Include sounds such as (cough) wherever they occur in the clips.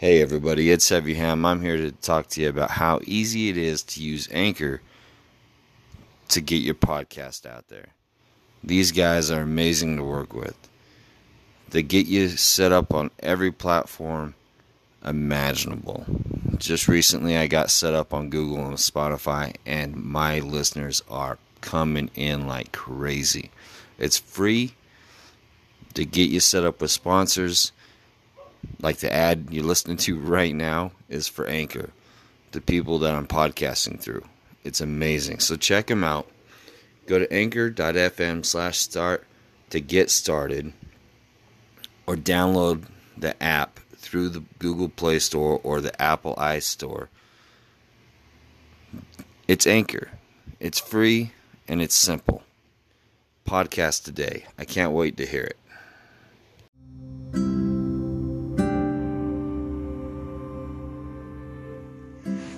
Hey everybody, it's Heavy Ham. I'm here to talk to you about how easy it is to use Anchor to get your podcast out there. These guys are amazing to work with. They get you set up on every platform imaginable. Just recently, I got set up on Google and Spotify, and my listeners are coming in like crazy. It's free to get you set up with sponsors like the ad you're listening to (laughs) right now is for Anchor, the people that I'm podcasting through. It's amazing. So check them out. Go to anchor.fm slash start to get started or download the app through the Google Play Store or the Apple iStore. It's Anchor. It's free and it's simple. Podcast today. I can't wait to hear it.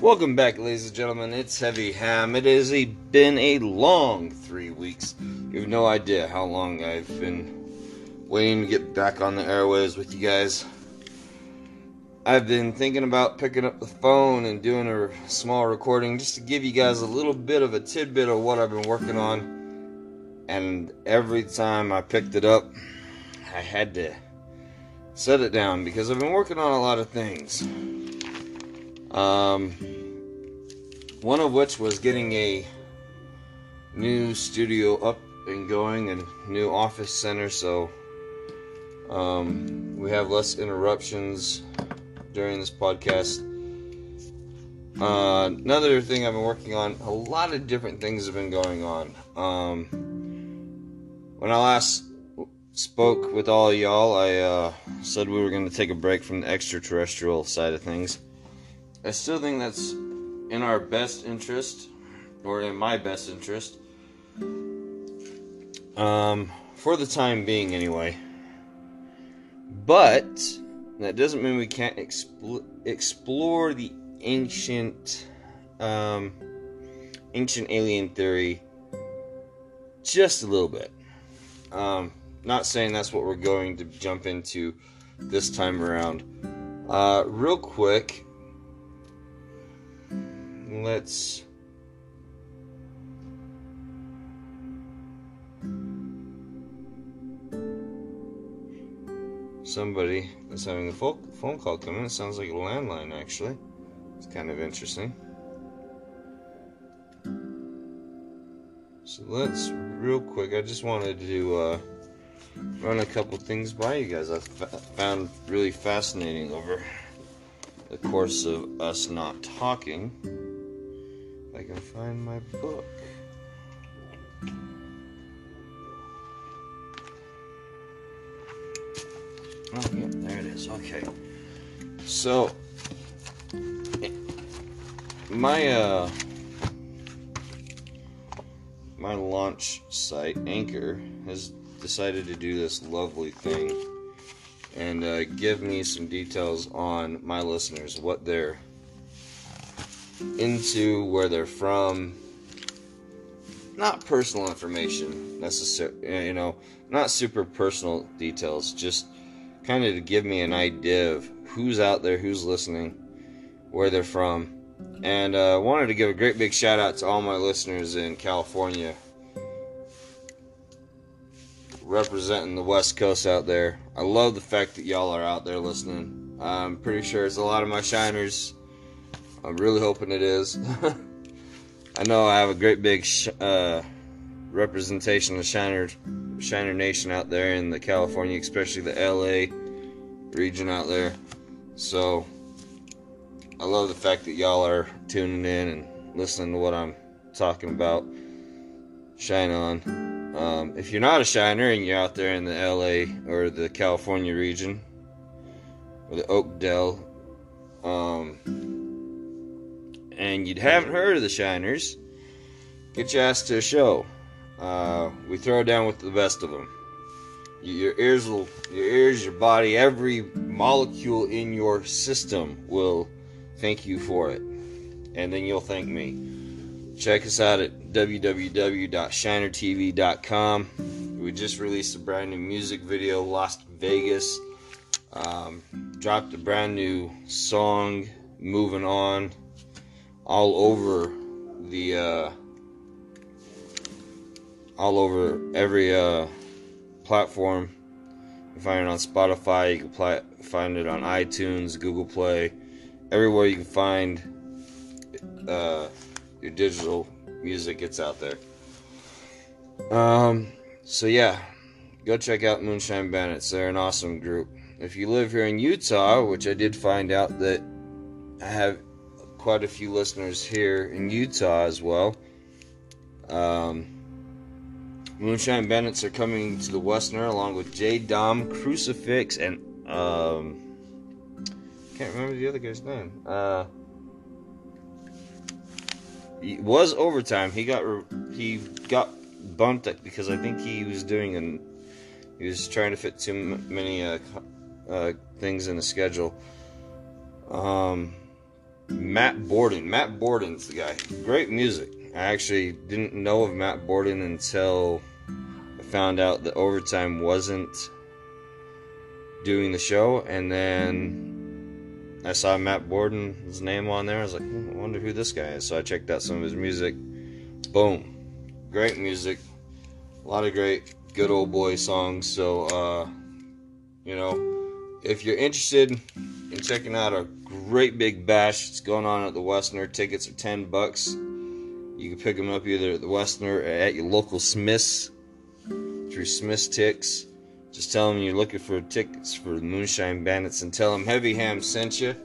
Welcome back, ladies and gentlemen. It's Heavy Ham. It has a, been a long three weeks. You have no idea how long I've been waiting to get back on the airways with you guys. I've been thinking about picking up the phone and doing a small recording just to give you guys a little bit of a tidbit of what I've been working on. And every time I picked it up, I had to set it down because I've been working on a lot of things. Um, one of which was getting a new studio up and going and new office center so um, we have less interruptions during this podcast. Uh, another thing I've been working on, a lot of different things have been going on. Um, when I last spoke with all y'all, I uh, said we were going to take a break from the extraterrestrial side of things. I still think that's in our best interest, or in my best interest, um, for the time being, anyway. But that doesn't mean we can't expl- explore the ancient, um, ancient alien theory just a little bit. Um, not saying that's what we're going to jump into this time around. Uh, real quick, let's somebody is having a phone call come in. It sounds like a landline, actually. It's kind of interesting. So let's, real quick, I just wanted to uh, run a couple things by you guys I found really fascinating over the course of us not talking. So, my, uh, my launch site, Anchor, has decided to do this lovely thing and uh, give me some details on my listeners, what they're into, where they're from. Not personal information necessarily, you know, not super personal details, just kind of to give me an idea of who's out there, who's listening, where they're from. And uh, wanted to give a great big shout out to all my listeners in California, representing the West Coast out there. I love the fact that y'all are out there listening. I'm pretty sure it's a lot of my shiners. I'm really hoping it is. (laughs) I know I have a great big sh- uh, representation of Shiner, Shiner Nation out there in the California, especially the LA region out there. So I love the fact that y'all are tuning in and listening to what I'm talking about. Shine on. Um, if you're not a shiner and you're out there in the LA or the California region or the Oakdale, um, and you haven't heard of the Shiners, get your ass to a show. Uh, we throw down with the best of them. Your ears will, your ears, your body, every molecule in your system will thank you for it, and then you'll thank me. Check us out at www.shinertv.com. We just released a brand new music video, lost Vegas. Um, dropped a brand new song, moving on, all over the uh, all over every uh, platform. You can find it on Spotify. You can pl- find it on iTunes, Google Play, everywhere you can find uh, your digital music. It's out there. Um, so yeah, go check out Moonshine Bandits. They're an awesome group. If you live here in Utah, which I did find out that I have quite a few listeners here in Utah as well. Um, Moonshine Bandits are coming to the Westerner along with J Dom, Crucifix, and um, can't remember the other guy's name. Uh, he was overtime. He got he got bumped because I think he was doing an he was trying to fit too many uh, uh, things in the schedule. Um, Matt Borden. Matt Borden's the guy. Great music. I actually didn't know of Matt Borden until I found out that Overtime wasn't doing the show, and then I saw Matt Borden's name on there. I was like, hmm, I wonder who this guy is. So I checked out some of his music. Boom. Great music. A lot of great, good old boy songs. So, uh, you know, if you're interested in checking out a great big bash, that's going on at the Westerner. Tickets are 10 bucks. You can pick them up either at the Westerner or at your local Smith's through Smith's Tix. Just tell them you're looking for tickets for the Moonshine Bandits and tell them Heavy Ham sent you.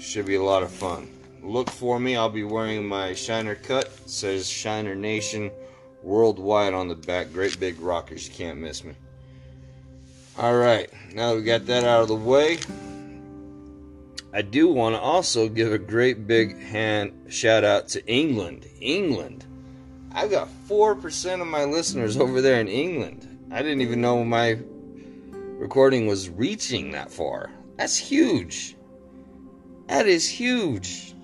Should be a lot of fun. Look for me. I'll be wearing my Shiner cut. It says Shiner Nation worldwide on the back. Great big rockers. You can't miss me. All right. Now we got that out of the way, I do want to also give a great big hand shout out to England. England. I've got 4% of my listeners over there in England. I didn't even know my recording was reaching that far. That's huge. That is huge.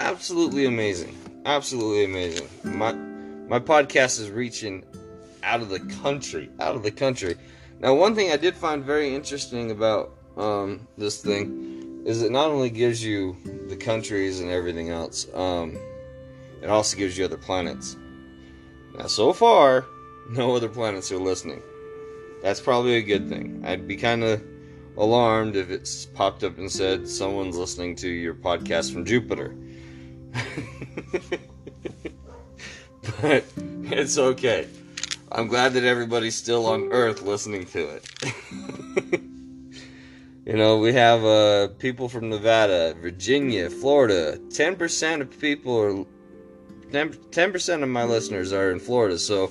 Absolutely amazing. Absolutely amazing. My my podcast is reaching out of the country, out of the country. Now, one thing I did find very interesting about um, this thing is it not only gives you the countries and everything else, um, it also gives you other planets. Now, so far, no other planets are listening. That's probably a good thing. I'd be kind of alarmed if it's popped up and said someone's listening to your podcast from Jupiter. (laughs) but it's okay. I'm glad that everybody's still on Earth listening to it. (laughs) you know, we have uh, people from Nevada, Virginia, Florida. 10% of people are. 10% of my listeners are in Florida, so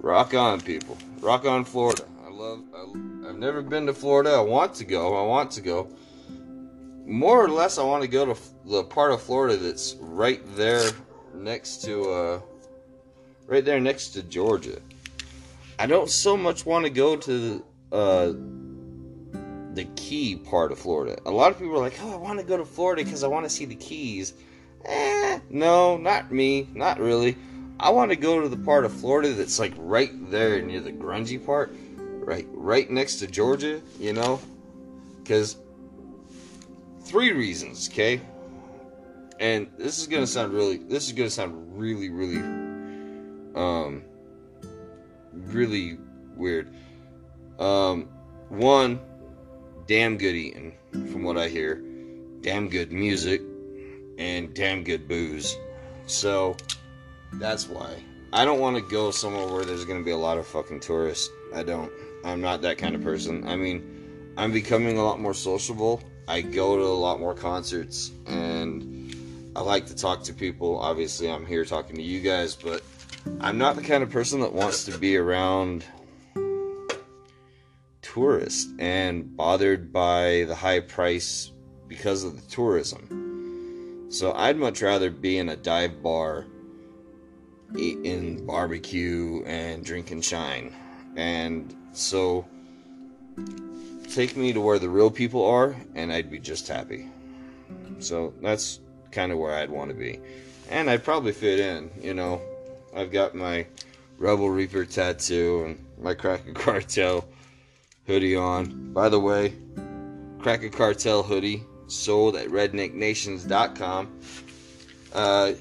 rock on, people. Rock on, Florida. I love. I, I've never been to Florida. I want to go. I want to go. More or less, I want to go to the part of Florida that's right there next to. Uh, right there next to Georgia. I don't so much want to go to uh, the key part of Florida. A lot of people are like, "Oh, I want to go to Florida because I want to see the Keys." Eh, no, not me, not really. I want to go to the part of Florida that's like right there near the grungy part, right, right next to Georgia. You know, because three reasons, okay. And this is gonna sound really, this is gonna sound really, really um, really weird. Um, one, damn good eating, from what I hear, damn good music, and damn good booze. So that's why I don't want to go somewhere where there's going to be a lot of fucking tourists. I don't. I'm not that kind of person. I mean, I'm becoming a lot more sociable. I go to a lot more concerts and I like to talk to people. Obviously, I'm here talking to you guys, but I'm not the kind of person that wants to be around tourists and bothered by the high price because of the tourism. So I'd much rather be in a dive bar eating barbecue and drinking shine. And so take me to where the real people are and I'd be just happy. So that's kind of where I'd want to be. And I'd probably fit in, you know. I've got my Rebel Reaper tattoo and my Kraken Cartel hoodie on. By the way, Cracker Cartel hoodie sold at rednecknations.com. Uh,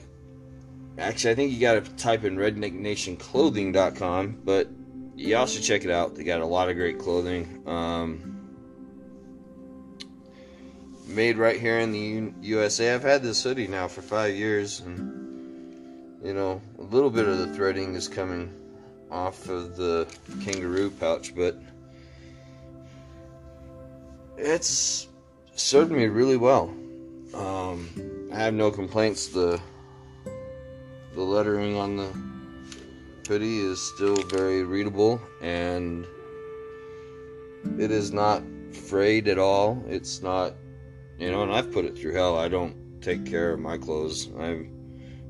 actually, I think you got to type in rednecknationclothing.com, but y'all should check it out. They got a lot of great clothing. Um, made right here in the USA. I've had this hoodie now for five years, and you know, a little bit of the threading is coming off of the kangaroo pouch, but it's served me really well. Um, I have no complaints. The the lettering on the hoodie is still very readable and it is not frayed at all. It's not, you know, and I've put it through hell. I don't take care of my clothes. I'm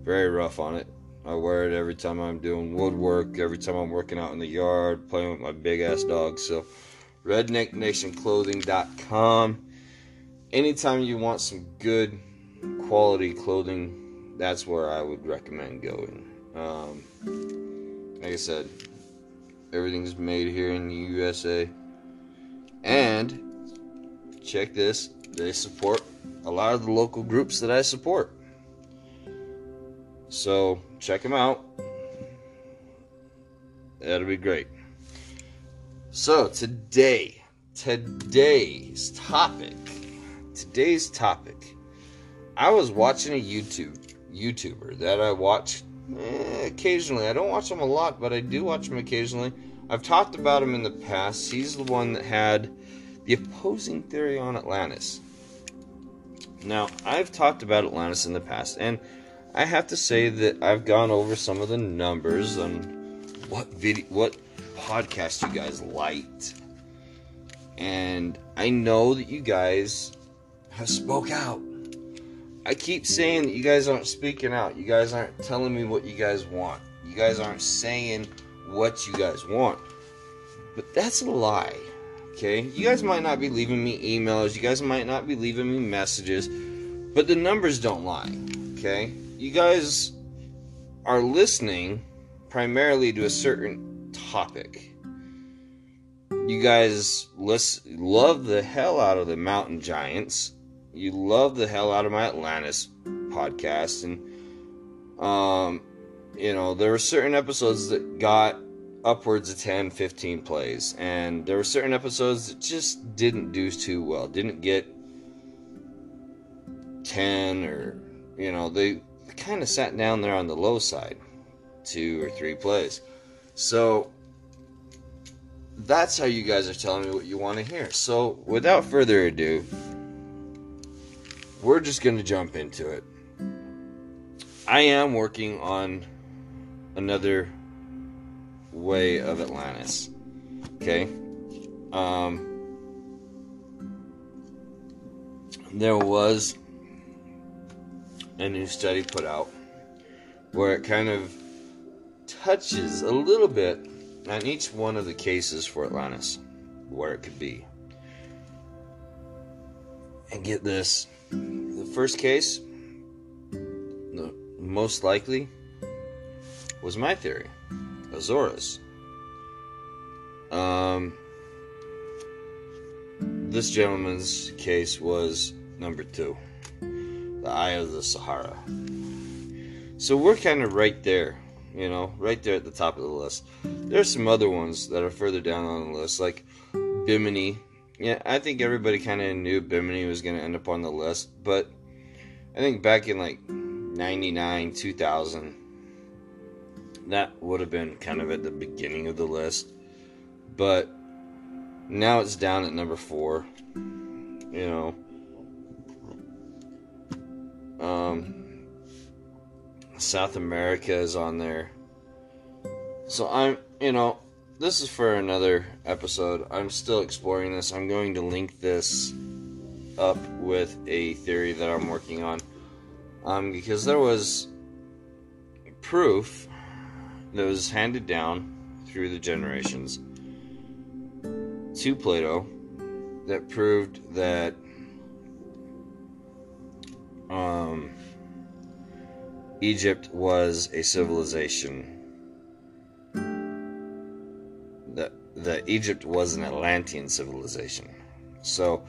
very rough on it. I wear it every time I'm doing woodwork, every time I'm working out in the yard, playing with my big ass dog. So, rednecknationclothing.com. Anytime you want some good quality clothing, that's where I would recommend going. Um, like I said, everything's made here in the USA. And check this, they support a lot of the local groups that I support. So check them out. That'll be great. So today, today's topic, today's topic. I was watching a YouTube YouTuber that I watch eh, occasionally. I don't watch him a lot, but I do watch him occasionally. I've talked about him in the past. He's the one that had the opposing theory on Atlantis. Now, I've talked about Atlantis in the past, and I have to say that I've gone over some of the numbers on what video, what podcast you guys liked, and I know that you guys have spoke out. I keep saying that you guys aren't speaking out. You guys aren't telling me what you guys want. You guys aren't saying what you guys want. But that's a lie. Okay? You guys might not be leaving me emails. You guys might not be leaving me messages. But the numbers don't lie. Okay? You guys are listening primarily to a certain topic. You guys listen, love the hell out of the mountain giants. You love the hell out of my Atlantis podcast. And, um, you know, there were certain episodes that got upwards of 10, 15 plays. And there were certain episodes that just didn't do too well. Didn't get 10 or, you know, they kind of sat down there on the low side. Two or three plays. So that's how you guys are telling me what you want to hear. So without further ado, we're just going to jump into it. I am working on another way of Atlantis. Okay? Um, there was a new study put out where it kind of touches a little bit on each one of the cases for Atlantis, where it could be. And get this the first case, the most likely, was my theory Azores. Um, this gentleman's case was number two the Eye of the Sahara. So we're kind of right there, you know, right there at the top of the list. There's some other ones that are further down on the list, like Bimini. Yeah, I think everybody kind of knew Bimini was going to end up on the list, but I think back in like 99, 2000, that would have been kind of at the beginning of the list. But now it's down at number four. You know, um, South America is on there. So I'm, you know, this is for another episode. I'm still exploring this. I'm going to link this up with a theory that I'm working on. Um, because there was proof that was handed down through the generations to Plato that proved that um, Egypt was a civilization that Egypt was an Atlantean civilization. So,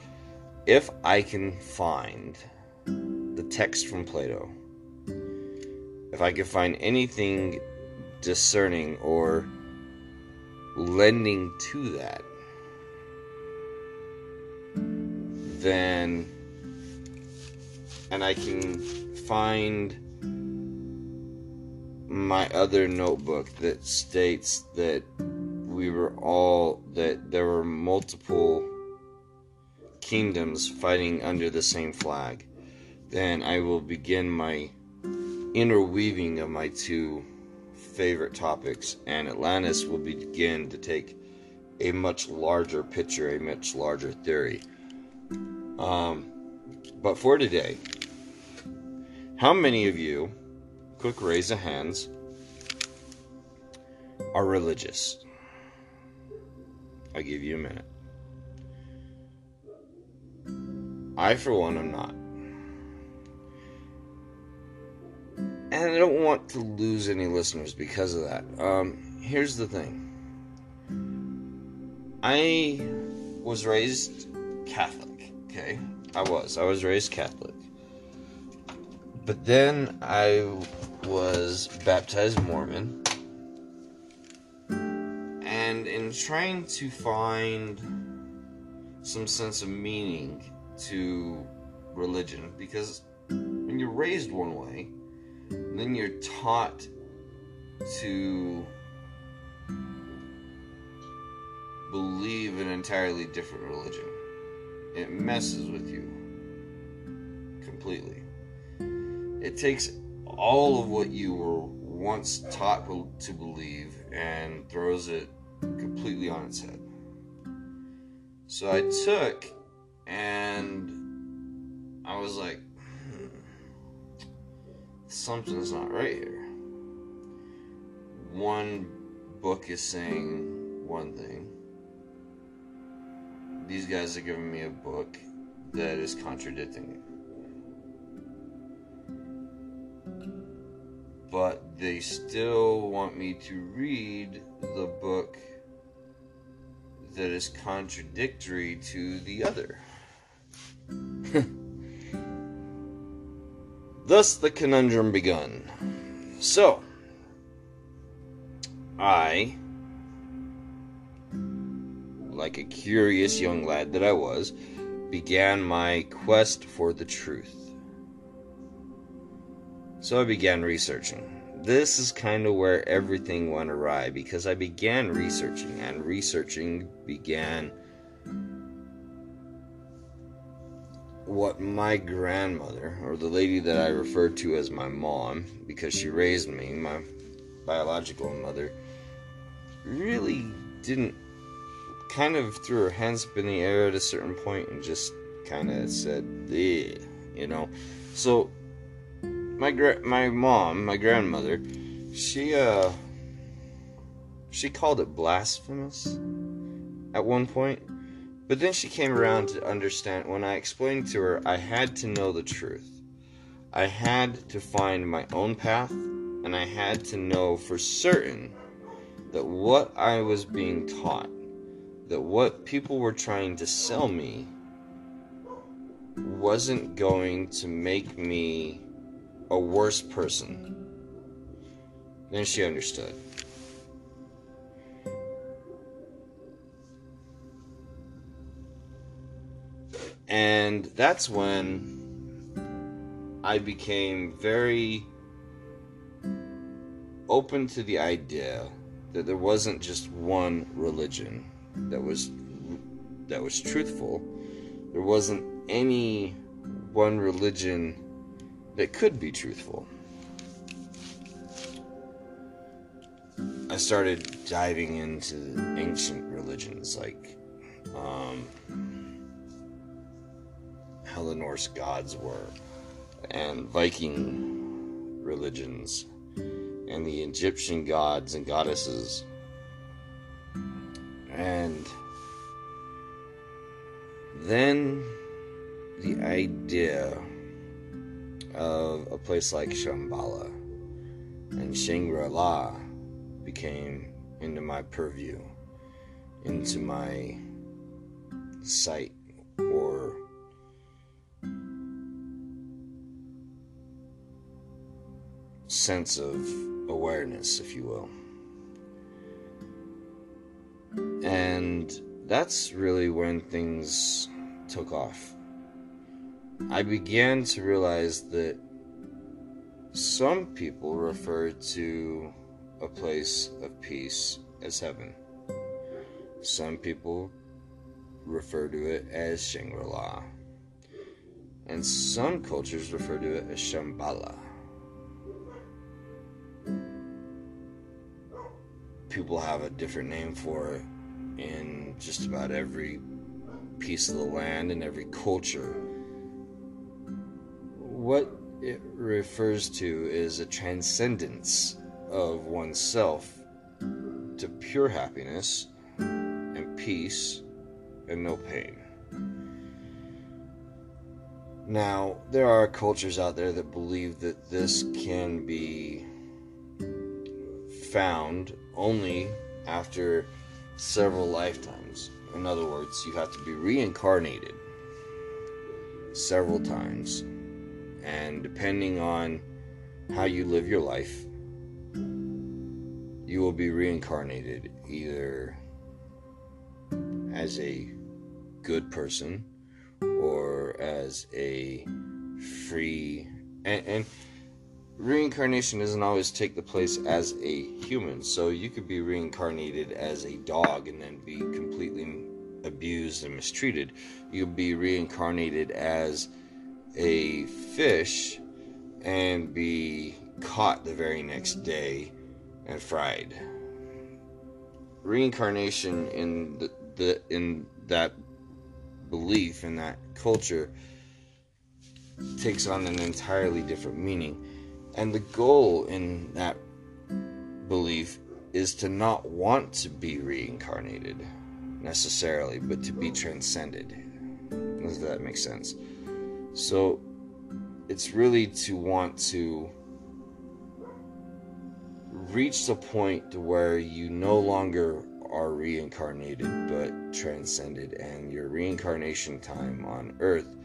if I can find the text from Plato, if I can find anything discerning or lending to that, then, and I can find my other notebook that states that we were all, that there were multiple kingdoms fighting under the same flag, then I will begin my interweaving of my two favorite topics, and Atlantis will begin to take a much larger picture, a much larger theory. Um, but for today, how many of you, quick raise of hands, are religious? I'll give you a minute. I, for one, am not. And I don't want to lose any listeners because of that. Um, here's the thing I was raised Catholic, okay? I was. I was raised Catholic. But then I was baptized Mormon. And in trying to find some sense of meaning to religion, because when you're raised one way, then you're taught to believe an entirely different religion. It messes with you completely. It takes all of what you were once taught to believe and throws it completely on its head. So I took and I was like, hmm, something's not right here. One book is saying one thing. These guys are giving me a book that is contradicting it. But they still want me to read the book that is contradictory to the other. (laughs) Thus the conundrum begun. So, I, like a curious young lad that I was, began my quest for the truth. So I began researching. This is kind of where everything went awry because I began researching, and researching began what my grandmother, or the lady that I referred to as my mom, because she raised me, my biological mother, really didn't kind of threw her hands up in the air at a certain point and just kind of said, you know. So my gra- my mom, my grandmother, she uh she called it blasphemous at one point. But then she came around to understand when I explained to her I had to know the truth. I had to find my own path, and I had to know for certain that what I was being taught, that what people were trying to sell me, wasn't going to make me a worse person. Then she understood. And that's when I became very open to the idea that there wasn't just one religion that was that was truthful. There wasn't any one religion that could be truthful. I started diving into ancient religions like um, how the Norse gods were, and Viking religions, and the Egyptian gods and goddesses. And then the idea of a place like Shambhala and Shangri La became into my purview. into my sight or sense of awareness, if you will. And that's really when things took off. I began to realize that some people refer to a place of peace as heaven. Some people refer to it as Shangri La. And some cultures refer to it as Shambhala. People have a different name for it in just about every piece of the land and every culture. What it refers to is a transcendence of oneself to pure happiness and peace and no pain. Now, there are cultures out there that believe that this can be found only after several lifetimes. In other words, you have to be reincarnated several times. And depending on how you live your life, you will be reincarnated either as a good person or as a free and, and, reincarnation doesn't always take the place as a human. So you could be reincarnated as a dog and then be completely abused and mistreated. You'll be reincarnated as a fish and be caught the very next day and fried reincarnation in the, the in that belief in that culture takes on an entirely different meaning. And the goal in that belief is to not want to be reincarnated necessarily, but to be transcended. Does that make sense? So it's really to want to reach the point to where you no longer are reincarnated but transcended, and your reincarnation time on earth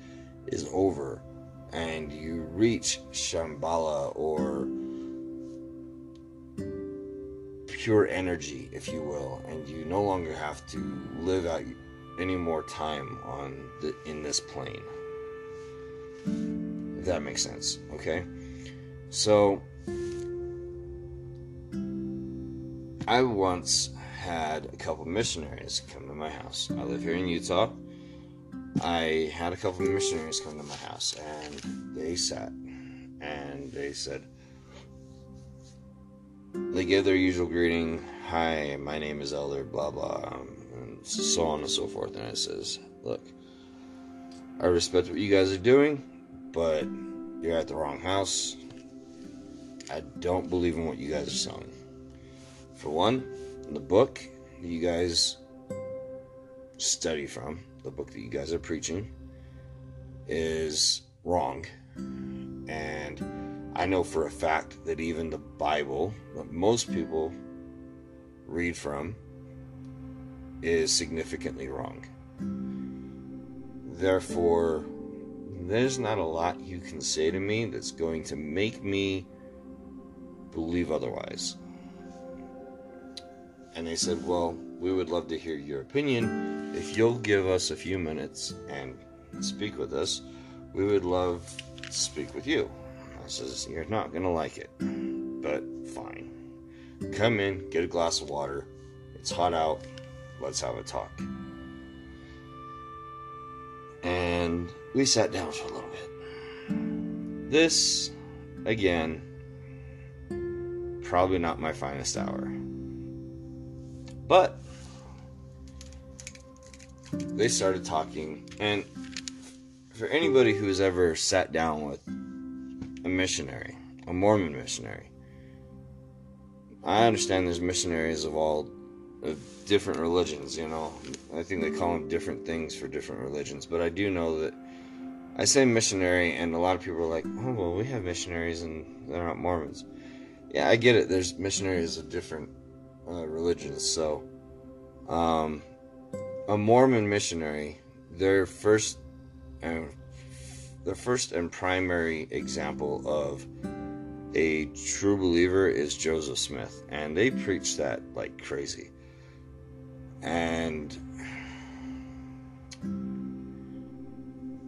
is over, and you reach Shambhala or pure energy, if you will, and you no longer have to live out any more time on the in this plane. That makes sense, okay? So I once had a couple missionaries come to my house. I live here in Utah. I had a couple missionaries come to my house, and they sat and they said, they gave their usual greeting. Hi, my name is Elder, blah blah, um, and so on and so forth. And I says, look, I respect what you guys are doing, but you're at the wrong house. I don't believe in what you guys are selling. For one, the book you guys study from, the book that you guys are preaching, is wrong. And I know for a fact that even the Bible, that most people read from, is significantly wrong. Therefore, there's not a lot you can say to me that's going to make me believe otherwise. And they said, Well, we would love to hear your opinion. If you'll give us a few minutes and speak with us, we would love to speak with you. I says, You're not going to like it, but fine. Come in, get a glass of water. It's hot out. Let's have a talk. And we sat down for a little bit. This, again, probably not my finest hour. But they started talking, and for anybody who's ever sat down with a missionary, a Mormon missionary, I understand there's missionaries of all different religions, you know. I think they call them different things for different religions, but I do know that I say missionary, and a lot of people are like, oh, well, we have missionaries and they're not Mormons. Yeah, I get it. There's missionaries of different uh, religions. So Um, a Mormon missionary, their first, uh, their first and primary example of a true believer is Joseph Smith, and they preach that like crazy. And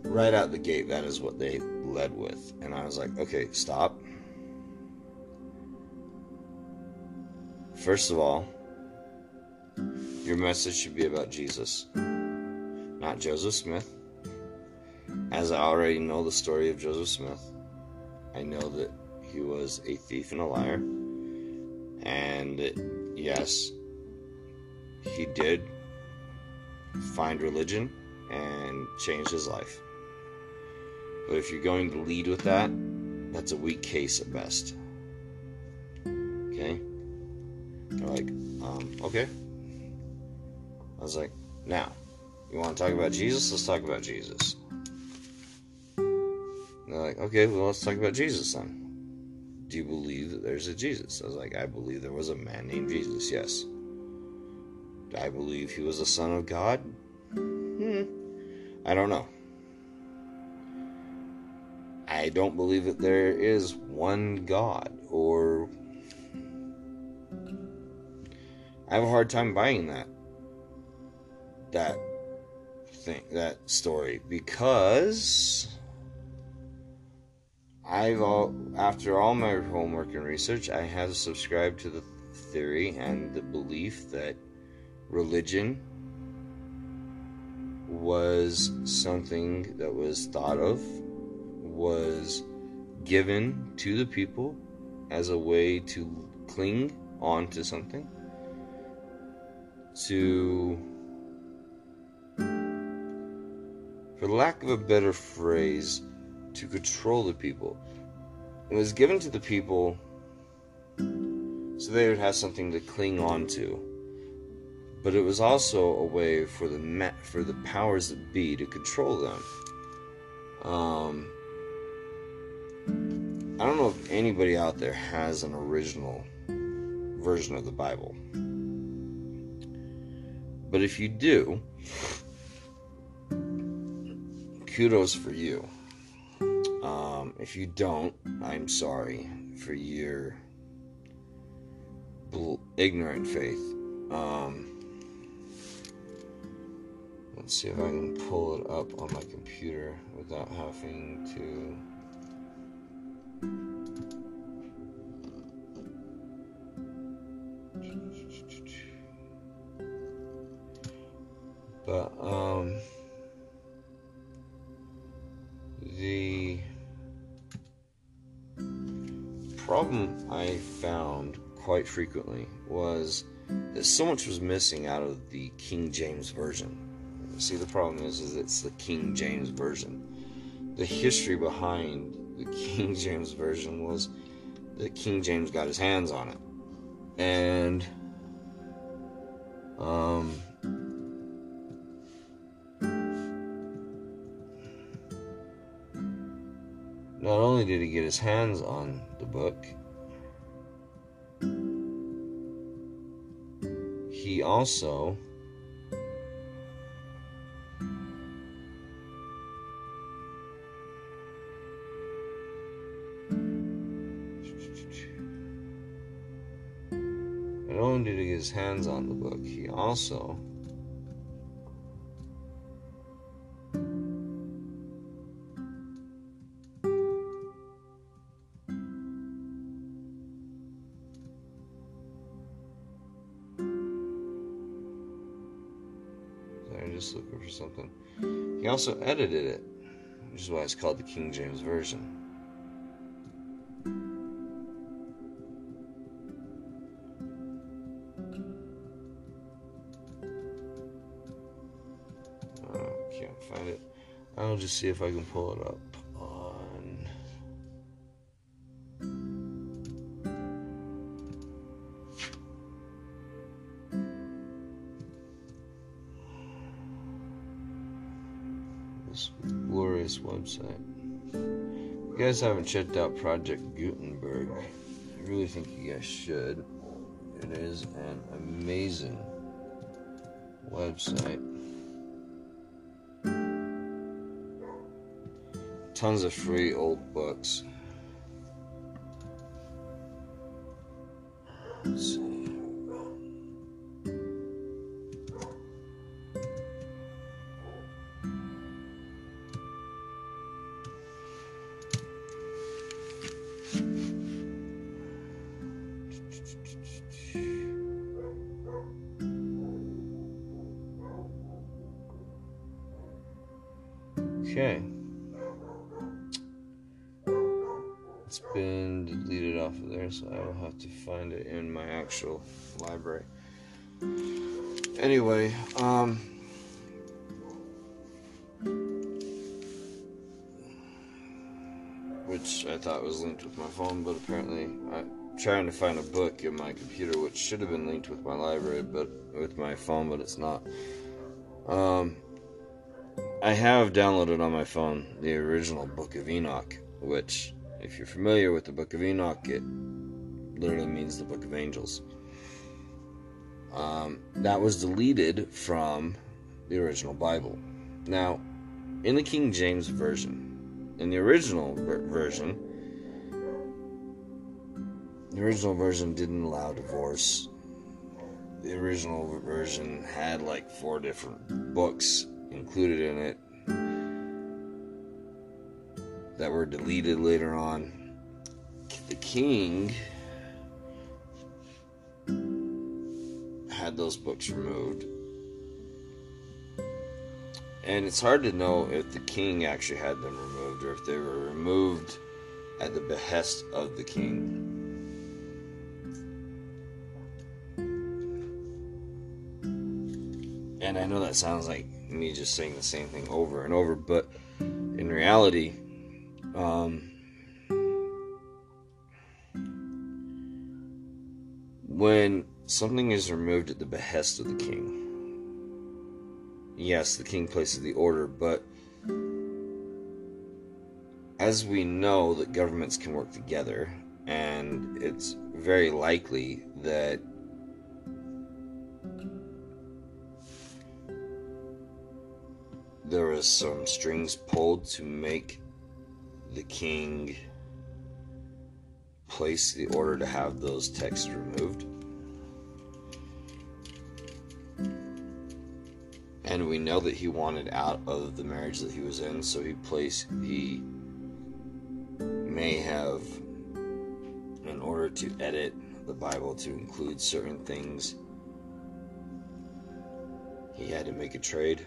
right out the gate, that is what they led with. And I was like, okay, stop. First of all, your message should be about Jesus, not Joseph Smith. As I already know the story of Joseph Smith, I know that he was a thief and a liar. And yes, he did find religion and change his life. But if you're going to lead with that, that's a weak case at best. Okay? They're like, um, okay. I was like, now, you want to talk about Jesus? Let's talk about Jesus. And they're like, okay, well, let's talk about Jesus then. Do you believe that there's a Jesus? I was like, I believe there was a man named Jesus, yes. I believe he was a son of God? Hmm. I don't know. I don't believe that there is one God, or. I have a hard time buying that. That thing, that story, because I've all, after all my homework and research, I have subscribed to the theory and the belief that religion was something that was thought of, was given to the people as a way to cling on to something, to, for lack of a better phrase, to control the people. It was given to the people so they would have something to cling on to. But it was also a way for the for the powers that be to control them. Um, I don't know if anybody out there has an original version of the Bible. But if you do, kudos for you. Um, if you don't, I'm sorry for your ignorant faith. Um, let's see if I can pull it up on my computer without having to. But, um, the problem I found quite frequently was that so much was missing out of the King James Version. See, the problem is, is it's the King James Version. The history behind the (laughs) King James Version was that King James got his hands on it. And, um, Not only did he get his hands on the book, he also hands on the book, he also just looking for something. He also edited it, which is why it's called the King James Version. Just see if I can pull it up. On. This glorious website. If you guys haven't checked out Project Gutenberg, I really think you guys should. It is an amazing website. Tons of free old books. Um. Which I thought was linked with my phone, but apparently I'm trying to find a book in my computer, which should have been linked with my library, but with my phone, but it's not. Um, I have downloaded on my phone the original Book of Enoch, which, if you're familiar with the Book of Enoch, it literally means the Book of Angels. Um, that was deleted from the original Bible. Now, in the King James Version, in the original ver- version, the original version didn't allow divorce. The original version had like four different books included in it that were deleted later on. The king had those books removed. And it's hard to know if the king actually had them removed or if they were removed at the behest of the king. And I know that sounds like me just saying the same thing over and over, but in reality, um, when something is removed at the behest of the king, yes, the king places the order, but as we know that governments can work together, and it's very likely that there was some strings pulled to make the king place the order to have those texts removed. And we know that he wanted out of the marriage that he was in, so he placed he may have in order to edit the Bible to include certain things he had to make a trade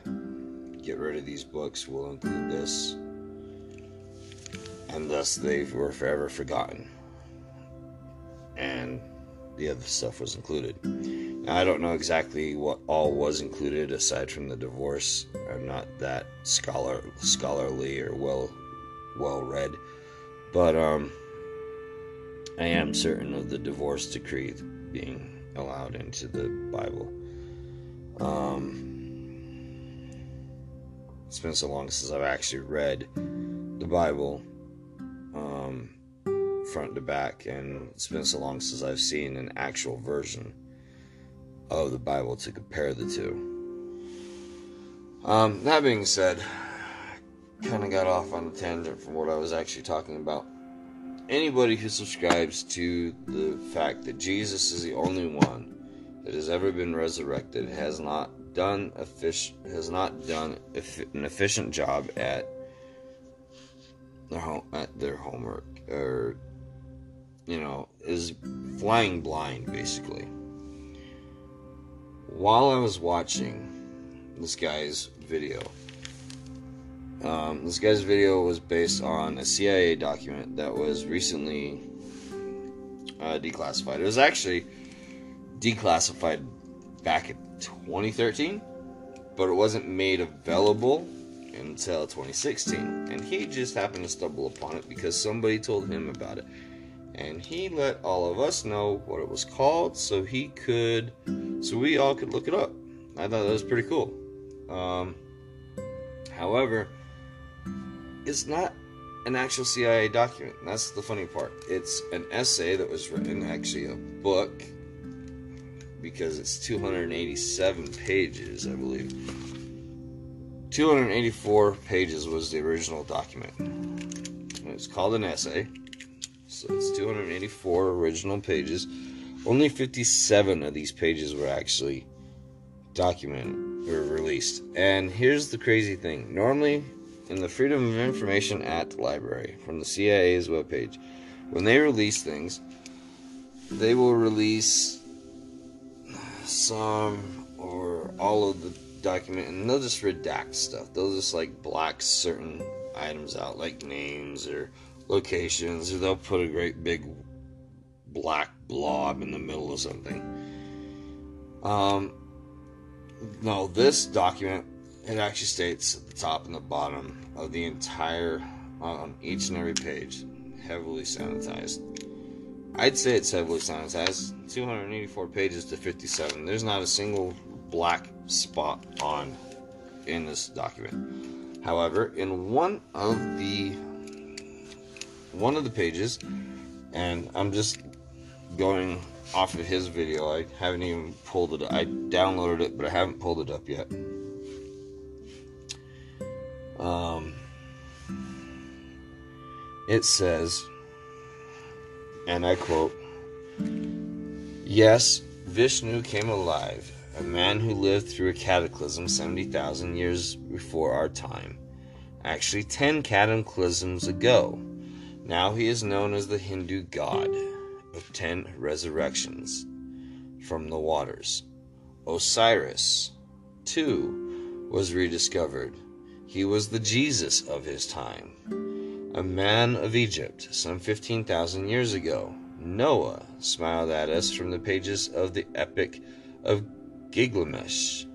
get rid of these books we'll include this, and thus they were forever forgotten. And the other stuff was included. Now, I don't know exactly what all was included aside from the divorce. I'm not that scholar scholarly or well well read, but um, I am certain of the divorce decree being allowed into the Bible. Um, it's been so long since I've actually read the Bible um, front to back, and it's been so long since I've seen an actual version of the Bible to compare the two. Um, that being said, kind of got off on a tangent from what I was actually talking about. Anybody who subscribes to the fact that Jesus is the only one that has ever been resurrected has not done fish has not done an efficient job at their home at their homework or you know is flying blind basically while i was watching this guy's video um, this guy's video was based on a cia document that was recently uh, declassified it was actually declassified back in 2013, but it wasn't made available until 2016. And he just happened to stumble upon it because somebody told him about it. And he let all of us know what it was called so he could, so we all could look it up. I thought that was pretty cool. Um, however, it's not an actual CIA document. That's the funny part. It's an essay that was written, actually, a book because it's 287 pages, I believe. 284 pages was the original document. It's called an essay. So it's 284 original pages. Only 57 of these pages were actually documented or released. And here's the crazy thing. Normally, in the Freedom of Information Act library from the CIA's webpage, when they release things, they will release some or all of the document and they'll just redact stuff. They'll just like block certain items out, like names or locations, they'll put a great big black blob in the middle of something. Um, no, this document it actually states at the top and the bottom of the entire on each and every page, heavily sanitized. I'd say it's heavily sanitized. 284 pages to 57. There's not a single black spot on in this document. However, in one of the one of the pages, and I'm just going off of his video. I haven't even pulled it. I downloaded it, but I haven't pulled it up yet. Um, it says, and I quote, Yes, Vishnu came alive, a man who lived through a cataclysm 70,000 years before our time. Actually, 10 cataclysms ago. Now he is known as the Hindu god of 10 resurrections from the waters. Osiris, too, was rediscovered. He was the Jesus of his time a man of Egypt some 15,000 years ago. Noah smiled at us from the pages of the Epic of Gilgamesh.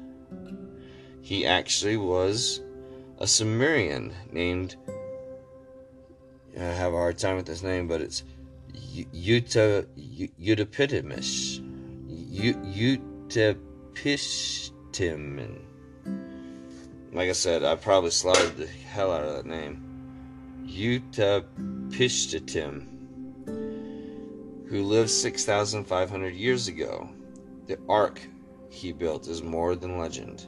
He actually was a Sumerian named. I have a hard time with this name, but it's Uta Utapitimus. Utapishtimin. Like I said, I probably slaughtered the hell out of that name. Utapishtim, who lived 6,500 years ago. The ark he built is more than legend.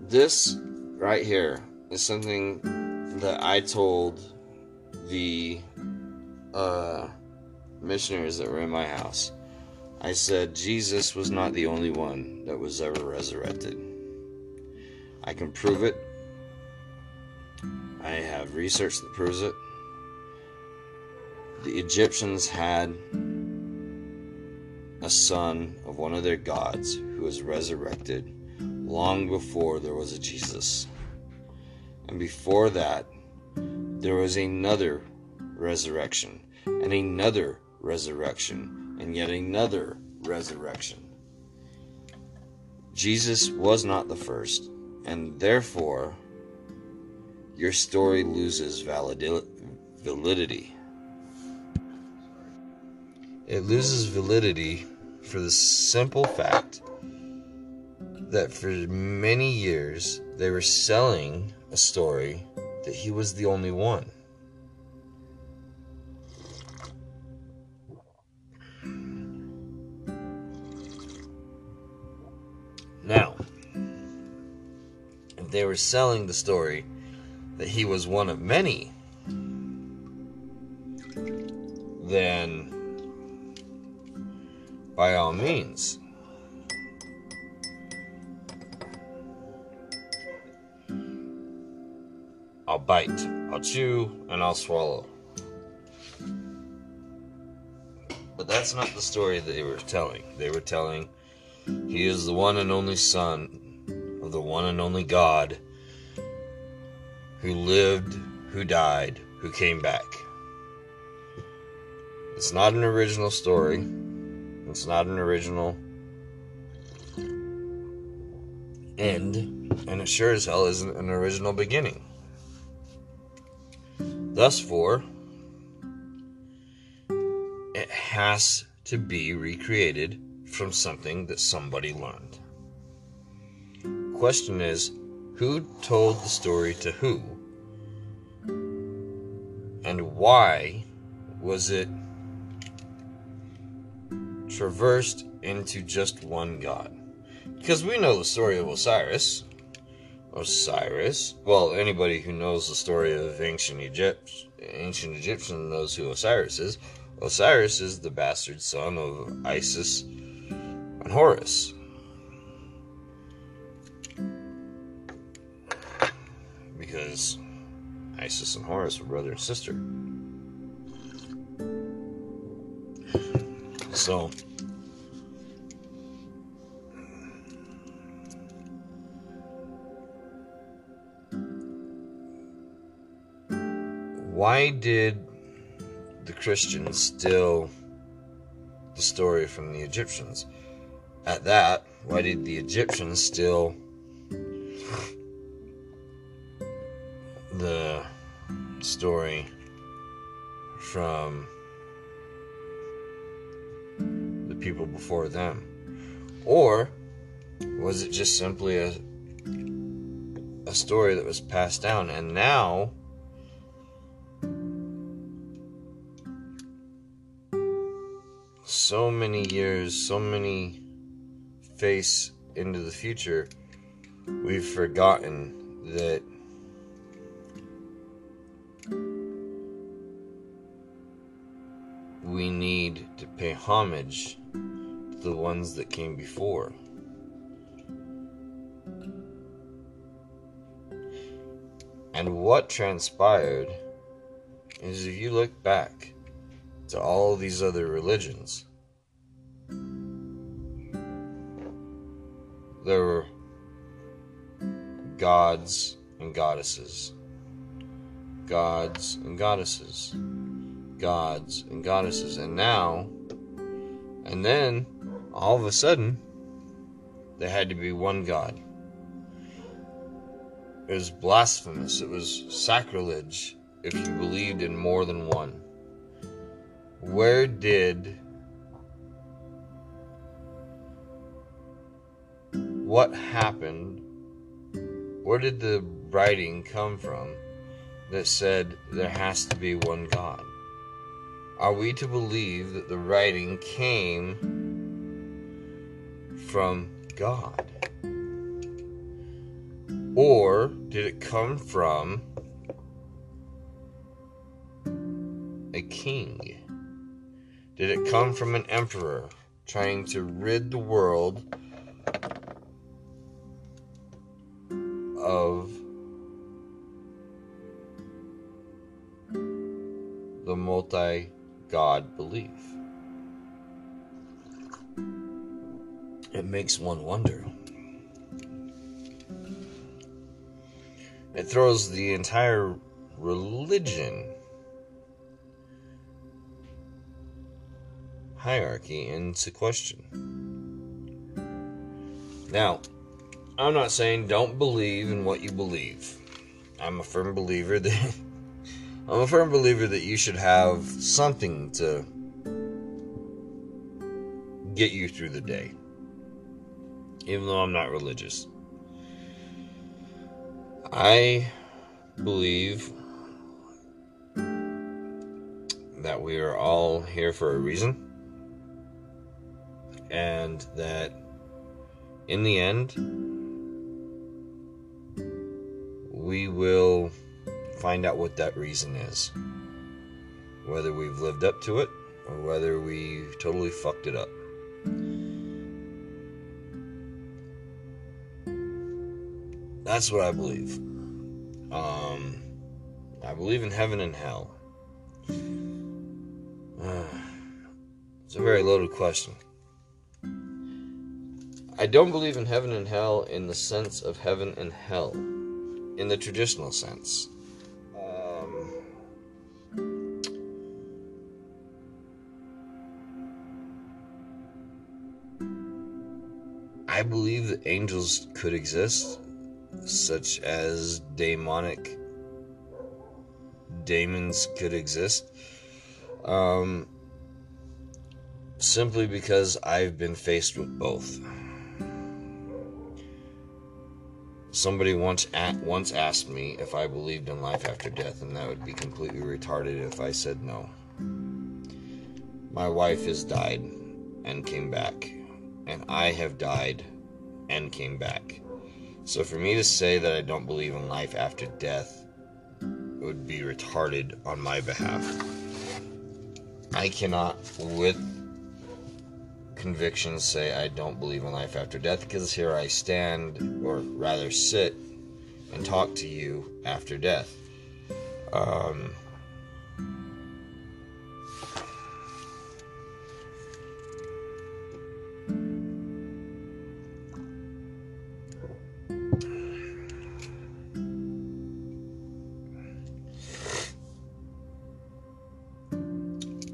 This right here is something that I told the uh, missionaries that were in my house. I said Jesus was not the only one that was ever resurrected. I can prove it I have research that proves it. The Egyptians had a son of one of their gods who was resurrected long before there was a Jesus. And before that, there was another resurrection, and another resurrection, and yet another resurrection. Jesus was not the first, and therefore your story loses validity. It loses validity for the simple fact that for many years they were selling a story that he was the only one. Now, if they were selling the story that he was one of many, then by all means, bite, I'll chew, and I'll swallow. But that's not the story they were telling. They were telling he is the one and only Son of the one and only God who lived, who died, who came back. It's not an original story. It's not an original end, and it sure as hell isn't an original beginning. Thus, for it has to be recreated from something that somebody learned. Question is, who told the story to who? And why was it traversed into just one god. Because we know the story of Osiris. Osiris. Well, anybody who knows the story of ancient Egypt, ancient Egyptian knows who Osiris is. Osiris is the bastard son of Isis and Horus. Because Isis and Horus were brother and sister. So, why did the Christians steal the story from the Egyptians? At that, why did the Egyptians steal the story from the people before them? Or was it just simply a a story that was passed down and now so many years, so many face into the future, we've forgotten that we need to pay homage to the ones that came before. And what transpired is if you look back to all these other religions, there were gods and goddesses, gods and goddesses, gods and goddesses, and now, and then, all of a sudden, there had to be one God. It was blasphemous, it was sacrilege if you believed in more than one. Where did what happened? Where did the writing come from that said there has to be one God? Are we to believe that the writing came from God? Or did it come from a king? Did it come from an emperor trying to rid the world of the multi God belief. It makes one wonder. It throws the entire religion hierarchy into question. Now, I'm not saying don't believe in what you believe. I'm a firm believer that (laughs) I'm a firm believer that you should have something to get you through the day. Even though I'm not religious. I believe that we are all here for a reason and that in the end we will find out what that reason is. Whether we've lived up to it or whether we totally fucked it up. That's what I believe. Um, I believe in heaven and hell. Uh, (sighs) it's a very loaded question. I don't believe in heaven and hell in the sense of heaven and hell, in the traditional sense. I believe that angels could exist, such as demonic demons could exist. Um, simply because I've been faced with both. Somebody once at, once asked me if I believed in life after death, and that would be completely retarded if I said no. My wife has died and came back, and I have died and came back. So for me to say that I don't believe in life after death would be retarded on my behalf. I cannot, with conviction, say I don't believe in life after death because here I stand, or rather sit, and talk to you after death. Um,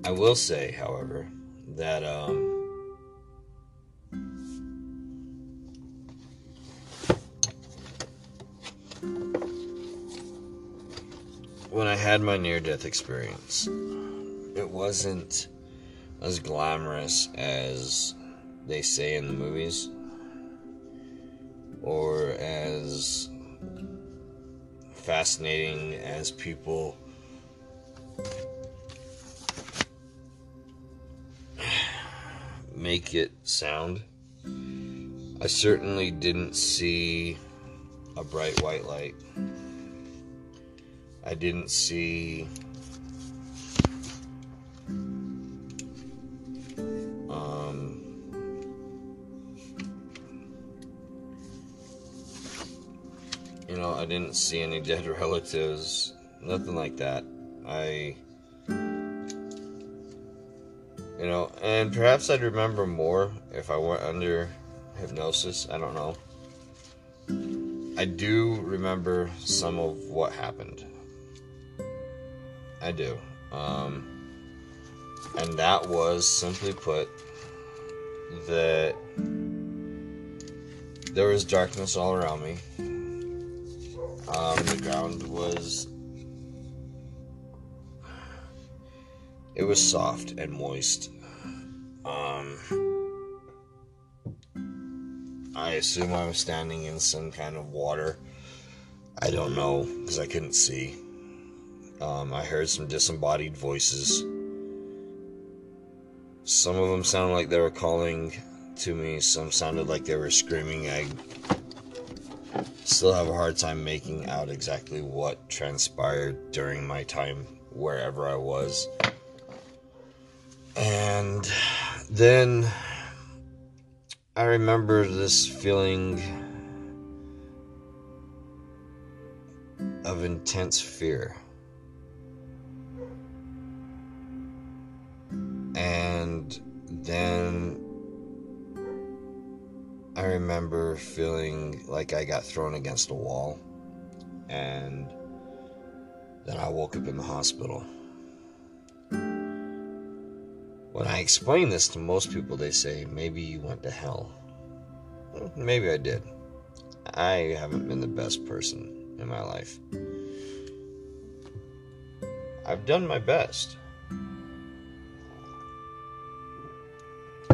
I will say, however, that um, had my near death experience, it wasn't as glamorous as they say in the movies or as fascinating as people make it sound. I certainly didn't see a bright white light. I didn't see um, you know, I didn't see any dead (laughs) relatives, nothing like that. I you know, and perhaps I'd remember more if I went under hypnosis. I don't know. I do remember some of what happened. I do. Um, and that was simply put that there was darkness all around me. Um, the ground was It was soft and moist. Um, I assume I was standing in some kind of water. I don't know because I couldn't see. Um, I heard some disembodied voices. Some of them sounded like they were calling to me, some sounded like they were screaming. I still have a hard time making out exactly what transpired during my time wherever I was. And then I remember this feeling of intense fear. Then I remember feeling like I got thrown against a wall. And then I woke up in the hospital. When I explain this to most people, they say, maybe you went to hell. Maybe I did. I haven't been the best person in my life. I've done my best.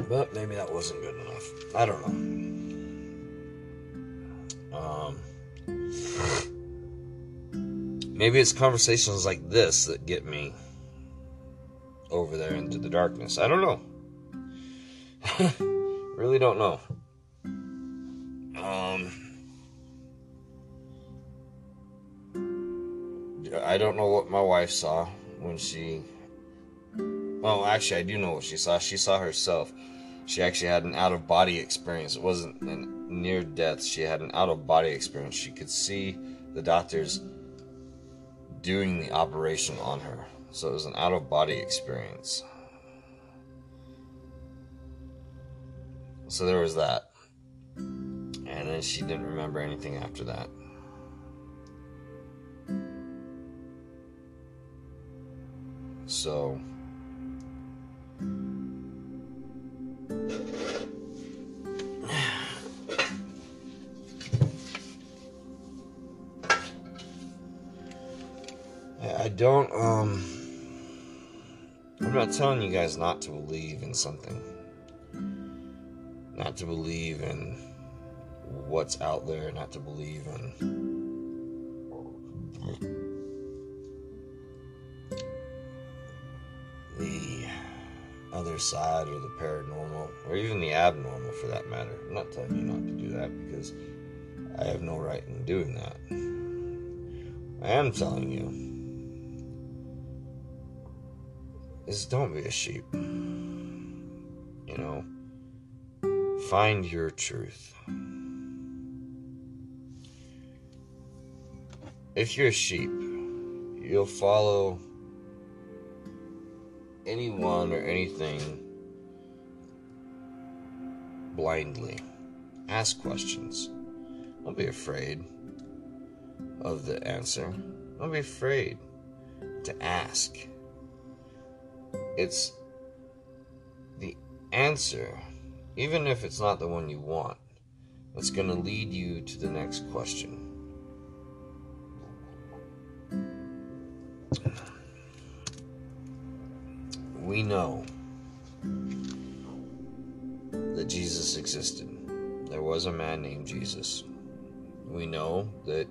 But maybe that wasn't good enough. I don't know. Um, maybe it's conversations like this that get me over there into the darkness. I don't know. (laughs) really don't know. Um, I don't know what my wife saw when she. Well, actually, I do know what she saw. She saw herself. She actually had an out of body experience. It wasn't a near death. She had an out of body experience. She could see the doctors doing the operation on her. So it was an out of body experience. So there was that. And then she didn't remember anything after that. So. I don't, um. I'm not telling you guys not to believe in something, not to believe in what's out there, not to believe in. Other side or the paranormal or even the abnormal for that matter. I'm not telling you not to do that because I have no right in doing that. I am telling you is don't be a sheep. You know, find your truth. If you're a sheep, you'll follow anyone or anything blindly. Ask questions. Don't be afraid of the answer. Don't be afraid to ask. It's the answer, even if it's not the one you want, that's going to lead you to the next question. We know that Jesus existed. There was a man named Jesus. We know that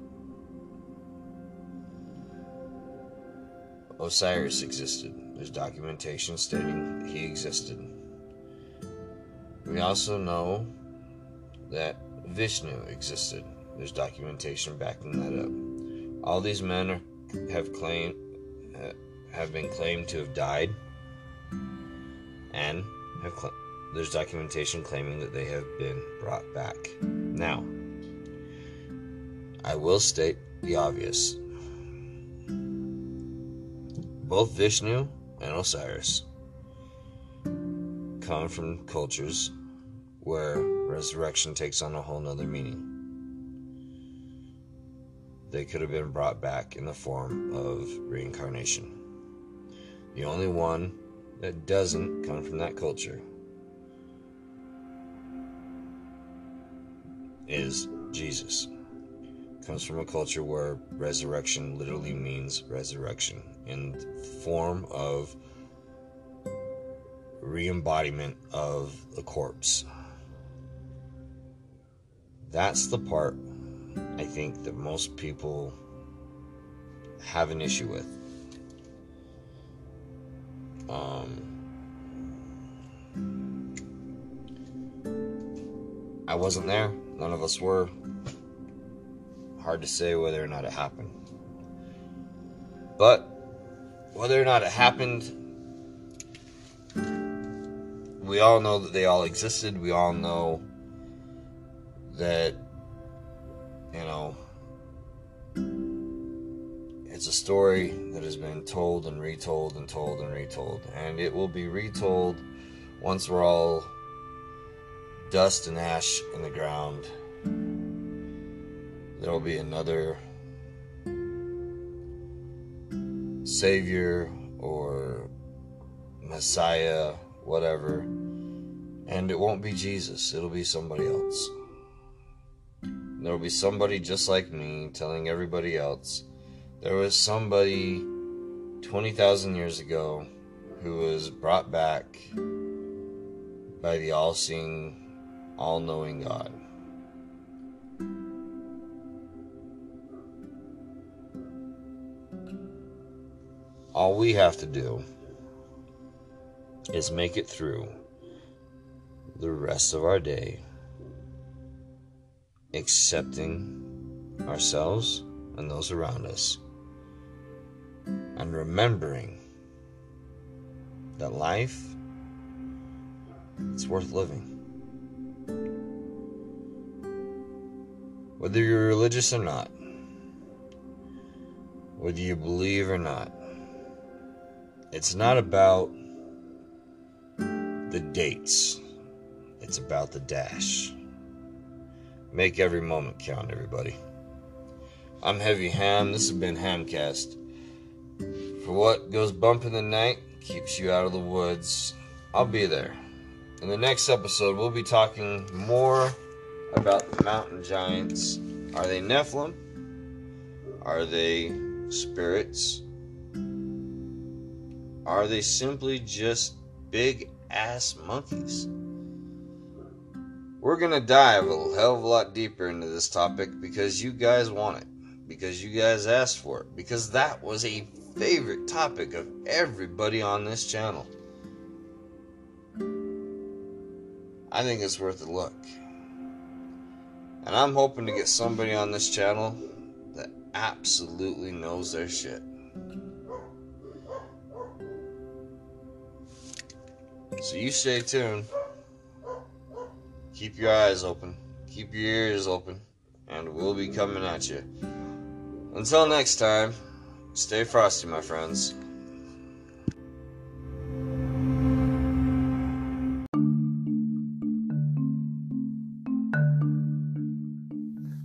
Osiris existed. There's documentation stating he existed. We also know that Vishnu existed. There's documentation backing that up. All these men are, have claimed uh, have been claimed to have died, and have cl- there's documentation claiming that they have been brought back. Now, I will state the obvious. Both Vishnu and Osiris come from cultures where resurrection takes on a whole nother meaning. They could have been brought back in the form of reincarnation. The only one that doesn't come from that culture is Jesus. Comes from a culture where resurrection literally means resurrection in form of re-embodiment of the corpse. That's the part I think that most people have an issue with. Um, I wasn't there. None of us were. Hard to say whether or not it happened. But whether or not it happened, we all know that they all existed. We all know that, you know, it's a story that has been told and retold and told and retold. And it will be retold once we're all dust and ash in the ground. There will be another Savior or Messiah, whatever. And it won't be Jesus, it'll be somebody else. There'll be somebody just like me telling everybody else there was somebody 20,000 years ago who was brought back by the all seeing, all knowing God. All we have to do is make it through the rest of our day accepting ourselves and those around us and remembering that life it's worth living whether you're religious or not whether you believe or not it's not about the dates, it's about the dash. Make every moment count, everybody. I'm Heavy Ham. This has been Hamcast. For what goes bump in the night keeps you out of the woods. I'll be there. In the next episode, we'll be talking more about the mountain giants. Are they Nephilim? Are they spirits? Are they simply just big ass monkeys? We're gonna dive a hell of a lot deeper into this topic because you guys want it, because you guys asked for it, because that was a favorite topic of everybody on this channel. I think it's worth a look. And I'm hoping to get somebody on this channel that absolutely knows their shit. So you stay tuned. Keep your eyes open. Keep your ears open. And we'll be coming at you. Until next time, stay frosty, my friends.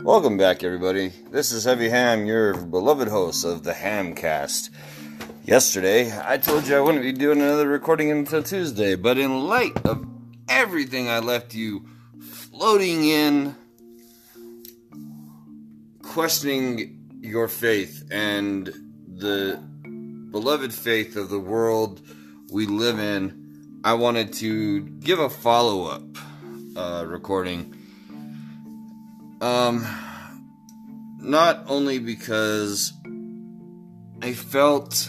Welcome back, everybody. This is Heavy Ham, your beloved host of the Hamcast. Yesterday, I told you I wouldn't be doing another recording until Tuesday, but in light of everything I left you floating in, questioning your faith and the beloved faith of the world we live in, I wanted to give a follow up uh, recording. Um, not only because I felt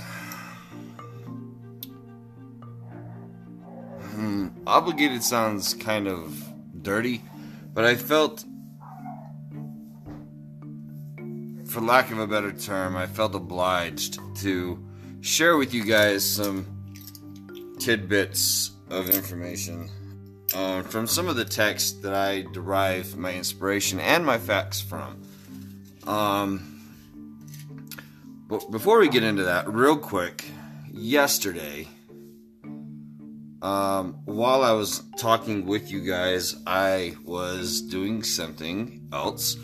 hmm, obligated sounds kind of dirty, but I felt, for lack of a better term, I felt obliged to share with you guys some tidbits of information uh, from some of the texts that I derive my inspiration and my facts from. Um, but before we get into that, real quick, yesterday, um, while I was talking with you guys, I was doing something else.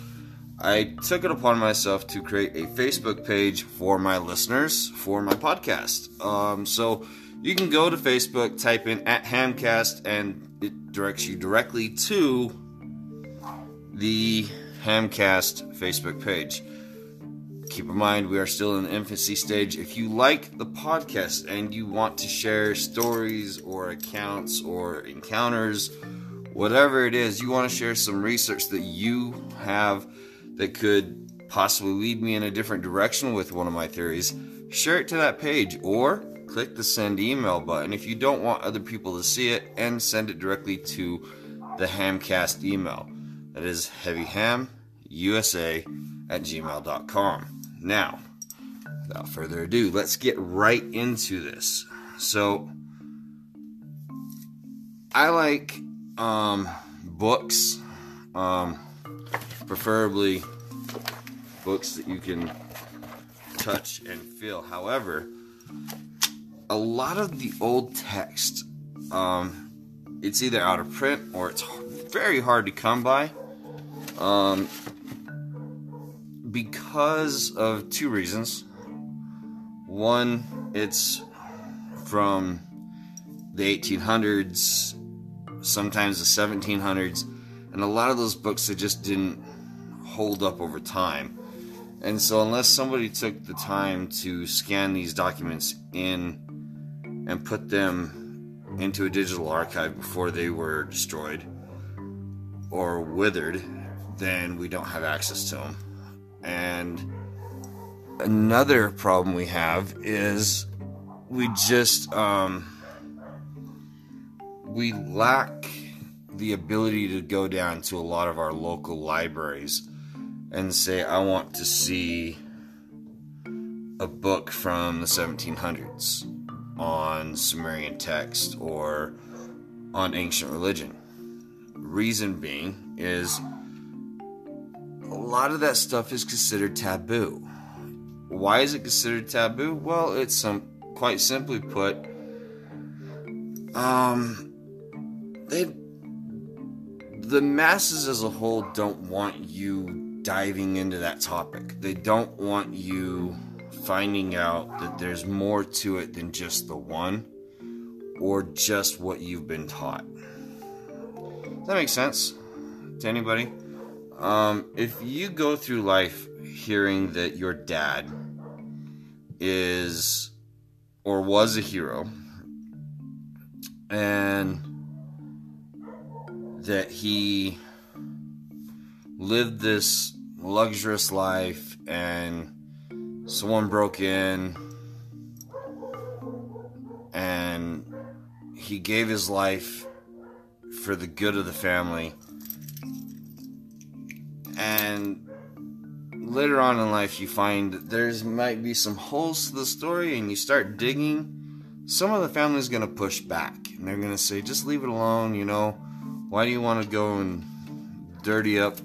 I took it upon myself to create a Facebook page for my listeners for my podcast. Um, so you can go to Facebook, type in at Hamcast, and it directs you directly to the Hamcast Facebook page. Keep in mind, we are still in the infancy stage. If you like the podcast and you want to share stories or accounts or encounters, whatever it is, you want to share some research that you have that could possibly lead me in a different direction with one of my theories, share it to that page or click the send email button if you don't want other people to see it and send it directly to the Hamcast email. That is heavyhamusa at gmail.com. Now, without further ado, let's get right into this. So, I like um, books, um, preferably books that you can touch and feel. However, a lot of the old text, um, it's either out of print or it's very hard to come by. Um, because of two reasons. One, it's from the 1800s, sometimes the 1700s, and a lot of those books that just didn't hold up over time. And so, unless somebody took the time to scan these documents in and put them into a digital archive before they were destroyed or withered, then we don't have access to them. And another problem we have is we just um, we lack the ability to go down to a lot of our local libraries and say I want to see a book from the 1700s on Sumerian text or on ancient religion. Reason being is a lot of that stuff is considered taboo. Why is it considered taboo? Well, it's some quite simply put, um, they the masses as a whole don't want you diving into that topic. They don't want you finding out that there's more to it than just the one or just what you've been taught. Does that make sense to anybody? Um, if you go through life hearing that your dad is or was a hero and that he lived this luxurious life and someone broke in and he gave his life for the good of the family. And later on in life, you find there's might be some holes to the story, and you start digging. Some of the family's gonna push back, and they're gonna say, "Just leave it alone." You know, why do you want to go and dirty up?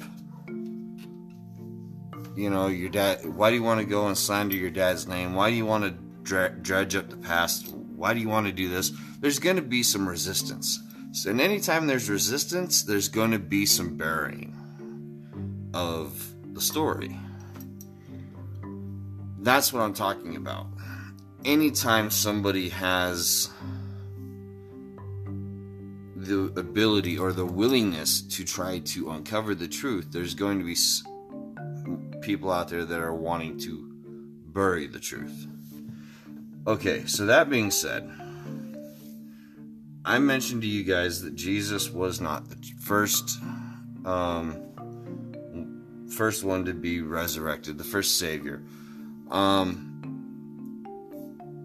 You know, your dad. Why do you want to go and slander your dad's name? Why do you want to dredge up the past? Why do you want to do this? There's going to be some resistance. So, and anytime there's resistance, there's going to be some burying of the story. That's what I'm talking about. Anytime somebody has the ability or the willingness to try to uncover the truth, there's going to be people out there that are wanting to bury the truth. Okay, so that being said, I mentioned to you guys that Jesus was not the first um, first one to be resurrected, the first savior. Um,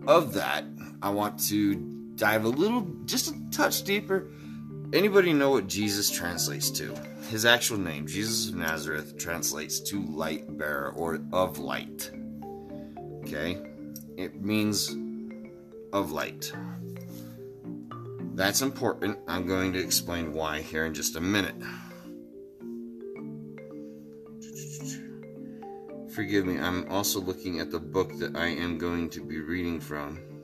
of that, I want to dive a little, just a touch deeper. Anybody know what Jesus translates to? His actual name, Jesus of Nazareth, translates to light bearer or of light. Okay? It means of light. That's important. I'm going to explain why here in just a minute. Forgive me, I'm also looking at the book that I am going to be reading from.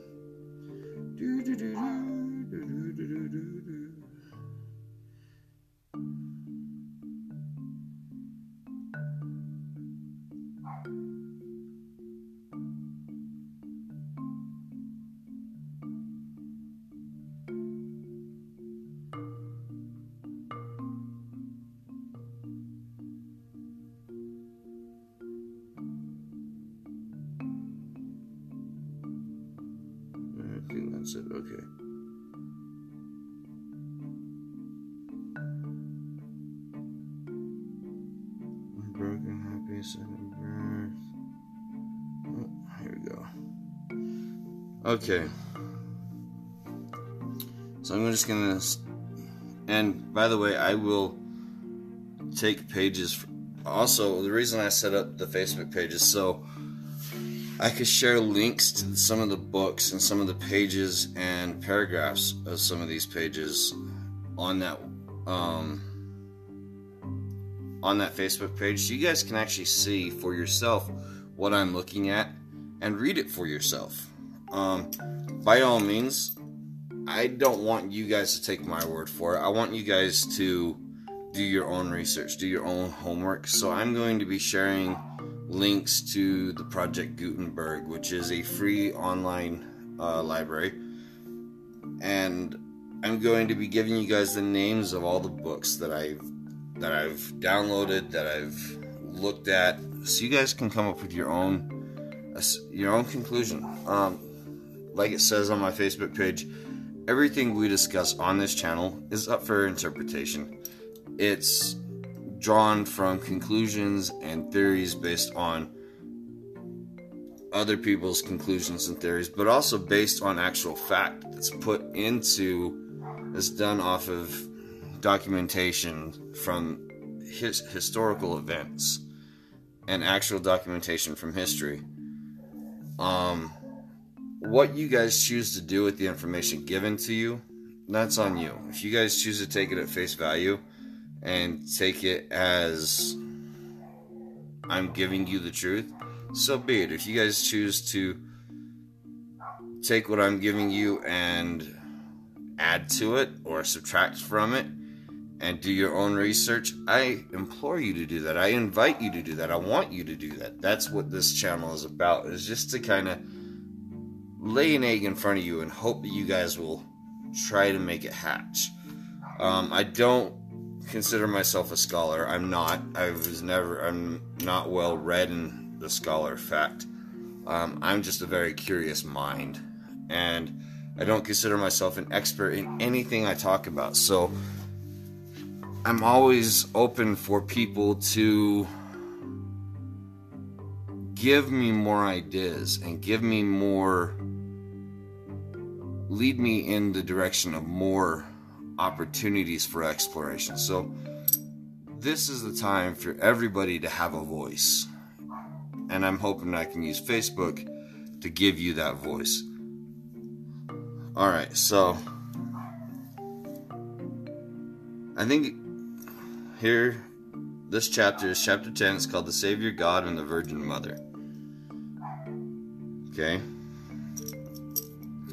Okay. So I'm just gonna. And by the way, I will take pages. Also, the reason I set up the Facebook page is so I could share links to some of the books and some of the pages and paragraphs of some of these pages on that um, on that Facebook page, so you guys can actually see for yourself what I'm looking at and read it for yourself. Um, by all means, I don't want you guys to take my word for it. I want you guys to do your own research, do your own homework. So I'm going to be sharing links to the Project Gutenberg, which is a free online uh, library. And I'm going to be giving you guys the names of all the books that I've that I've downloaded, that I've looked at, so you guys can come up with your own your own conclusion. Um, like it says on my Facebook page, everything we discuss on this channel is up for interpretation. It's drawn from conclusions and theories based on other people's conclusions and theories, but also based on actual fact that's put into, that's done off of documentation from his, historical events and actual documentation from history. Um, what you guys choose to do with the information given to you, that's on you. If you guys choose to take it at face value, and take it as I'm giving you the truth, so be it. If you guys choose to take what I'm giving you and add to it or subtract from it and do your own research, I implore you to do that. I invite you to do that. I want you to do that. That's what this channel is about, is just to kind of lay an egg in front of you and hope that you guys will try to make it hatch. Um, I don't consider myself a scholar. I'm not. I was never. I'm not well read in the scholar fact. Um, I'm just a very curious mind, and I don't consider myself an expert in anything I talk about. So I'm always open for people to give me more ideas and give me more lead me in the direction of more opportunities for exploration. So, this is the time for everybody to have a voice. And I'm hoping I can use Facebook to give you that voice. All right, so I think here, this chapter is chapter 10. It's called The Savior God and the Virgin Mother. Okay?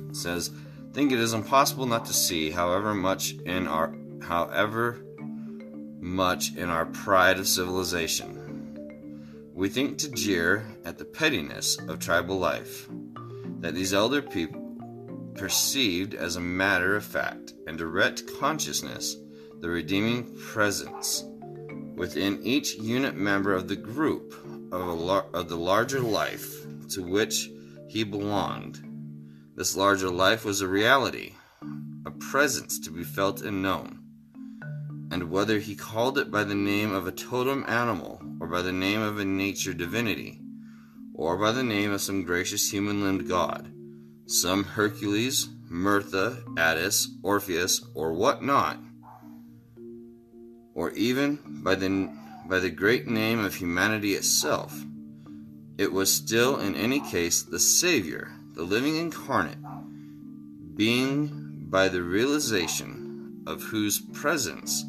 It says, think it is impossible not to see, however much in our however much in our pride of civilization. We think to jeer at the pettiness of tribal life, that these elder people perceived as a matter of fact and direct consciousness the redeeming presence within each unit member of the group of, lar- of the larger life to which he belonged. This larger life was a reality, a presence to be felt and known. And whether he called it by the name of a totem animal, or by the name of a nature divinity, or by the name of some gracious human limbed god, some Hercules, Mirtha, Attis, Orpheus, or what not, or even by the, by the great name of humanity itself, it was still, in any case, the Savior, the living incarnate, being by the realization of whose presence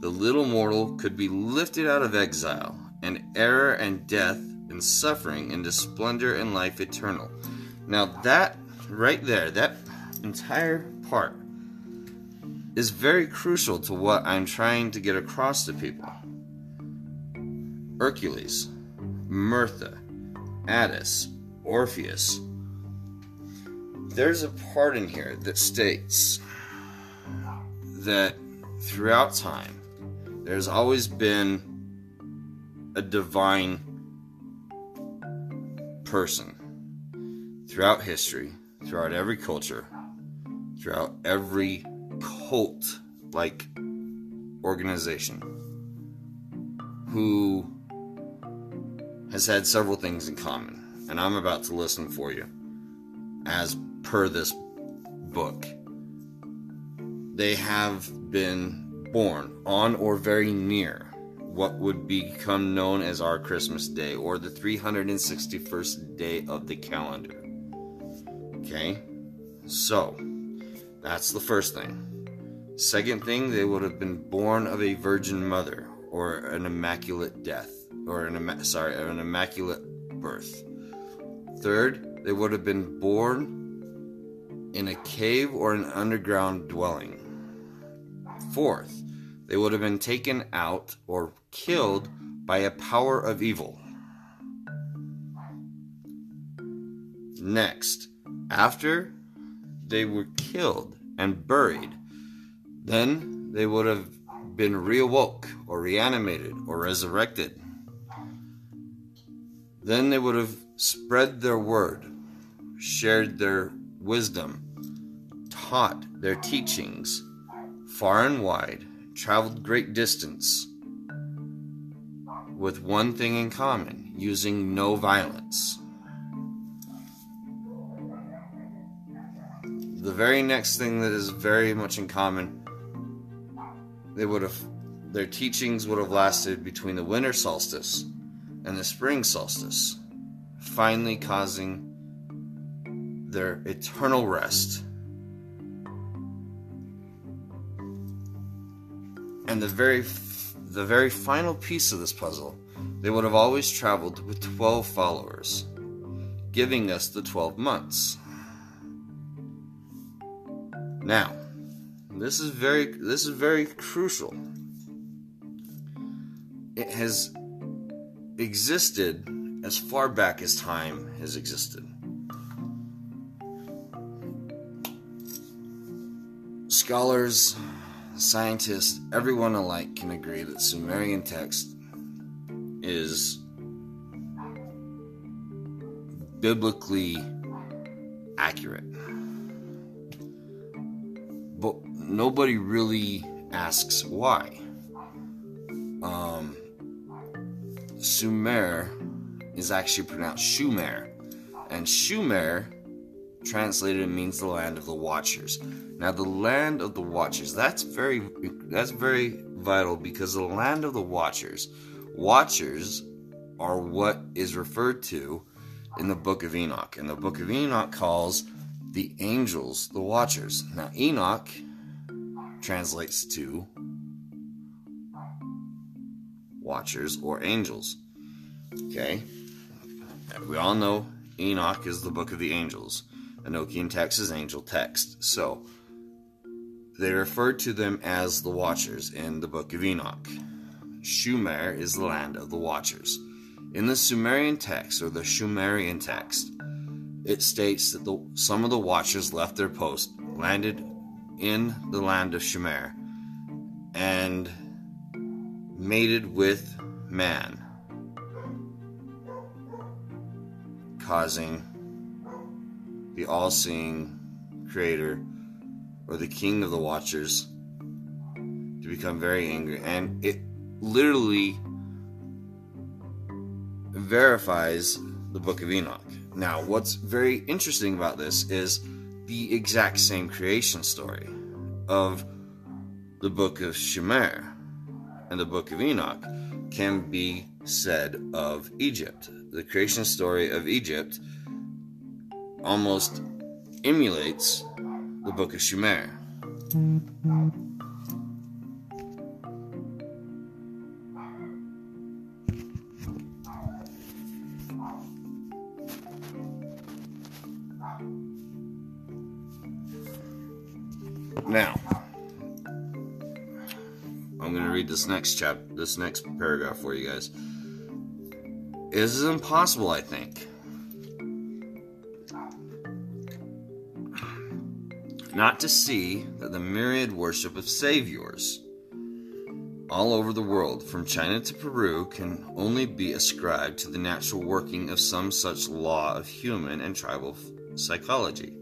the little mortal could be lifted out of exile and error and death and suffering into splendor and life eternal. Now, that right there, that entire part is very crucial to what I'm trying to get across to people. Hercules, Mirtha, Attis, Orpheus. There's a part in here that states that throughout time, there's always been a divine person throughout history, throughout every culture, throughout every cult like organization who has had several things in common. And I'm about to listen for you as per this book. They have been born on or very near what would become known as our Christmas Day or the 361st day of the calendar. Okay? So, that's the first thing. Second thing, they would have been born of a virgin mother or an immaculate death or an sorry, an immaculate birth. Third, they would have been born in a cave or an underground dwelling. Fourth, they would have been taken out or killed by a power of evil. Next, after they were killed and buried, then they would have been reawoke or reanimated or resurrected. Then they would have spread their word, shared their wisdom, taught their teachings far and wide, traveled great distance with one thing in common using no violence. The very next thing that is very much in common, they would have their teachings would have lasted between the winter solstice and the spring solstice, finally causing their eternal rest. And the very the very final piece of this puzzle, they would have always traveled with 12 followers, giving us the 12 months. Now, this is very this is very crucial. It has existed as far back as time has existed. Scholars, scientists, everyone alike can agree that Sumerian text is biblically accurate but nobody really asks why. Um, Sumer is actually pronounced Shumer, and Shumer translated means the land of the watchers. Now the land of the watchers, that's very that's very vital because the land of the watchers, watchers are what is referred to in the book of Enoch. And the book of Enoch calls the angels the watchers. Now Enoch translates to watchers or angels. Okay? We all know Enoch is the book of the angels. Enochian text is angel text. So, they refer to them as the Watchers in the Book of Enoch. Shumer is the land of the Watchers. In the Sumerian text, or the Sumerian text, it states that the, some of the Watchers left their post, landed in the land of Shumer, and mated with man, causing the all seeing creator or the king of the watchers to become very angry. And it literally verifies the book of Enoch. Now, what's very interesting about this is the exact same creation story of the book of Shemer and the book of Enoch can be said of Egypt. The creation story of Egypt almost emulates the book of Shemer. Now, I'm going to read this next chapter, this next paragraph for you guys. This is impossible, I think, not to see that the myriad worship of saviors all over the world, from China to Peru, can only be ascribed to the natural working of some such law of human and tribal psychology.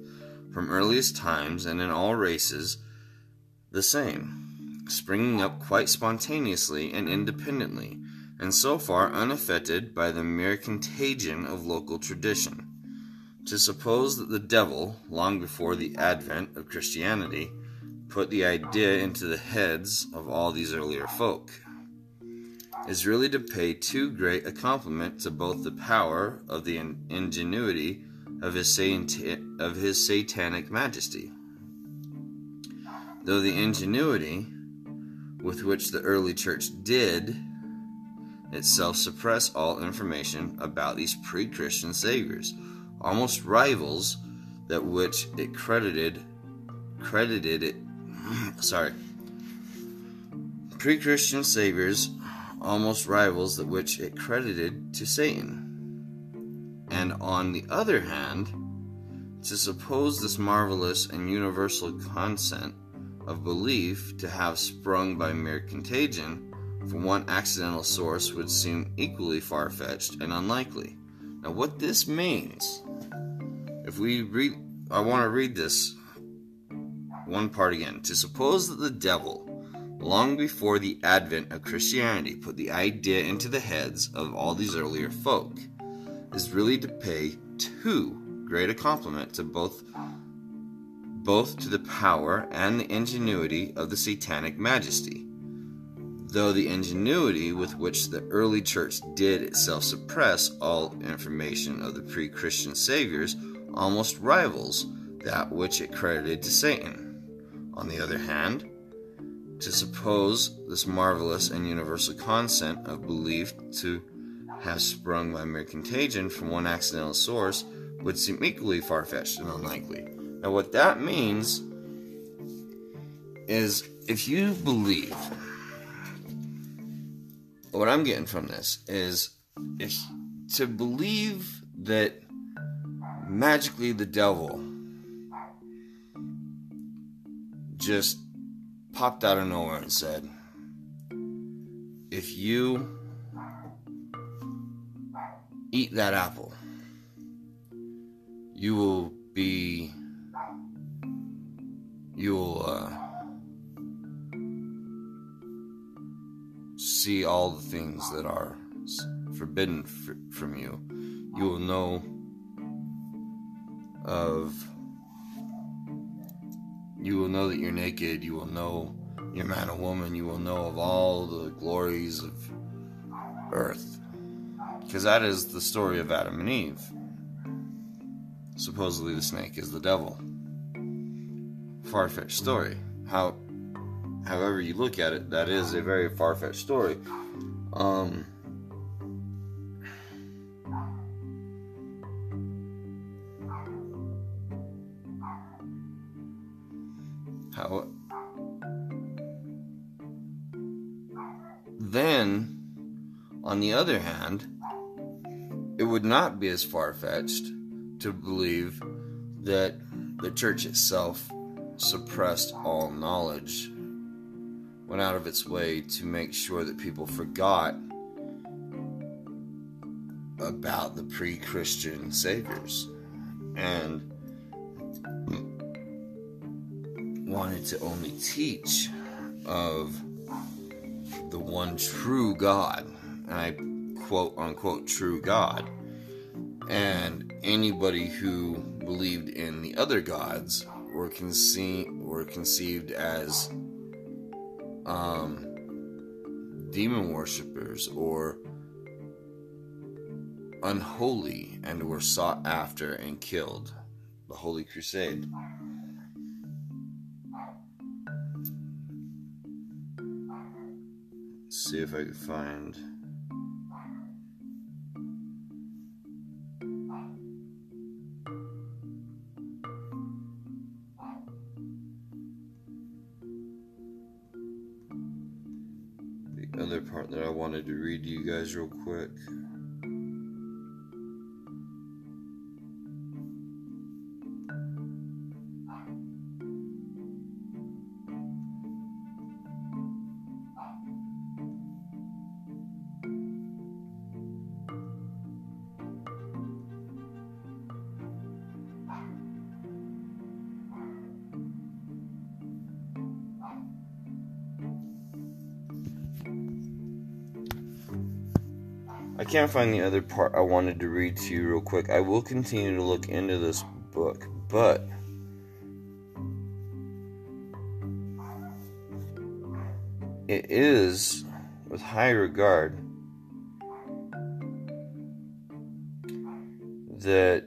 From earliest times and in all races, the same, springing up quite spontaneously and independently, and so far unaffected by the mere contagion of local tradition. To suppose that the devil, long before the advent of Christianity, put the idea into the heads of all these earlier folk is really to pay too great a compliment to both the power of the ingenuity of his, of his satanic majesty. Though the ingenuity with which the early church did itself suppress all information about these pre Christian saviors almost rivals that which it credited credited it (clears throat) sorry. Pre-christian saviors almost rivals that which it credited to satan. And on the other hand to suppose this marvelous and universal consent of belief to have sprung by mere contagion from one accidental source would seem equally far-fetched and unlikely. Now what this means if we read, I want to read this one part again. To suppose that the devil, long before the advent of Christianity, put the idea into the heads of all these earlier folk, is really to pay too great a compliment to both both to the power and the ingenuity of the satanic majesty. Though the ingenuity with which the early church did itself suppress all information of the pre Christian saviors almost rivals that which it credited to Satan. On the other hand, to suppose this marvelous and universal consent of belief to have sprung by mere contagion from one accidental source would seem equally far fetched and unlikely. Now, what that means is if you believe, what I'm getting from this is if to believe that magically the devil just popped out of nowhere and said, If you eat that apple, you will be, you will uh, see all the things that are forbidden from you. You will know of You will know that you're naked. You will know you're man or woman. You will know of all the glories of earth. Because that is the story of Adam and Eve. Supposedly, the snake is the devil. Far fetched story. How, however you look at it, that is a very far fetched story. Um, then on the other hand it would not be as far-fetched to believe that the church itself suppressed all knowledge went out of its way to make sure that people forgot about the pre Christian saviors. And wanted to only teach of the one true God. And I quote unquote true God. And anybody who believed in the other gods were conceived were conceived as um, demon worshippers or unholy and were sought after and killed. The Holy Crusade. See if I can find. The other part that I wanted to read to you guys real quick. Can't find the other part I wanted to read to you real quick. I will continue to look into this book, but it is with high regard that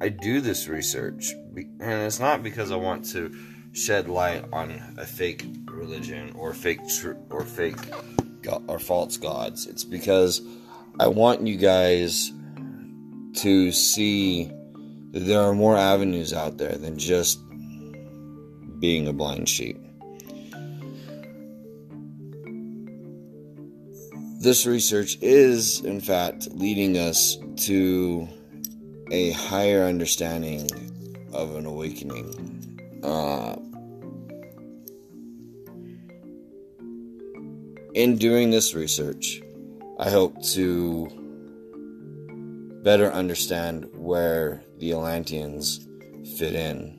I do this research, and it's not because I want to shed light on a fake religion or fake tr- or fake Or false gods. It's because I want you guys to see that there are more avenues out there than just being a blind sheep. This research is, in fact, leading us to a higher understanding of an awakening. Uh, in doing this research, I hope to better understand where the Atlanteans fit in.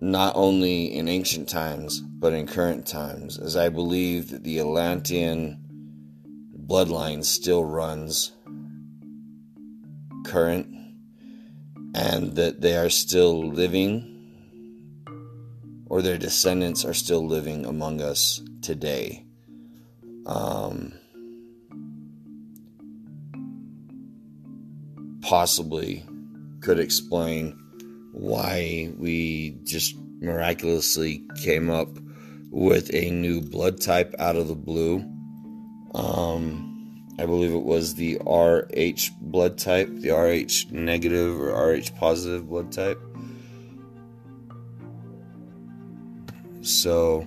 Not only in ancient times, but in current times, as I believe that the Atlantean bloodline still runs current and that they are still living or their descendants are still living among us today. Um, possibly could explain why we just miraculously came up with a new blood type out of the blue. Um, I believe it was the RH blood type, the RH negative or RH positive blood type. So,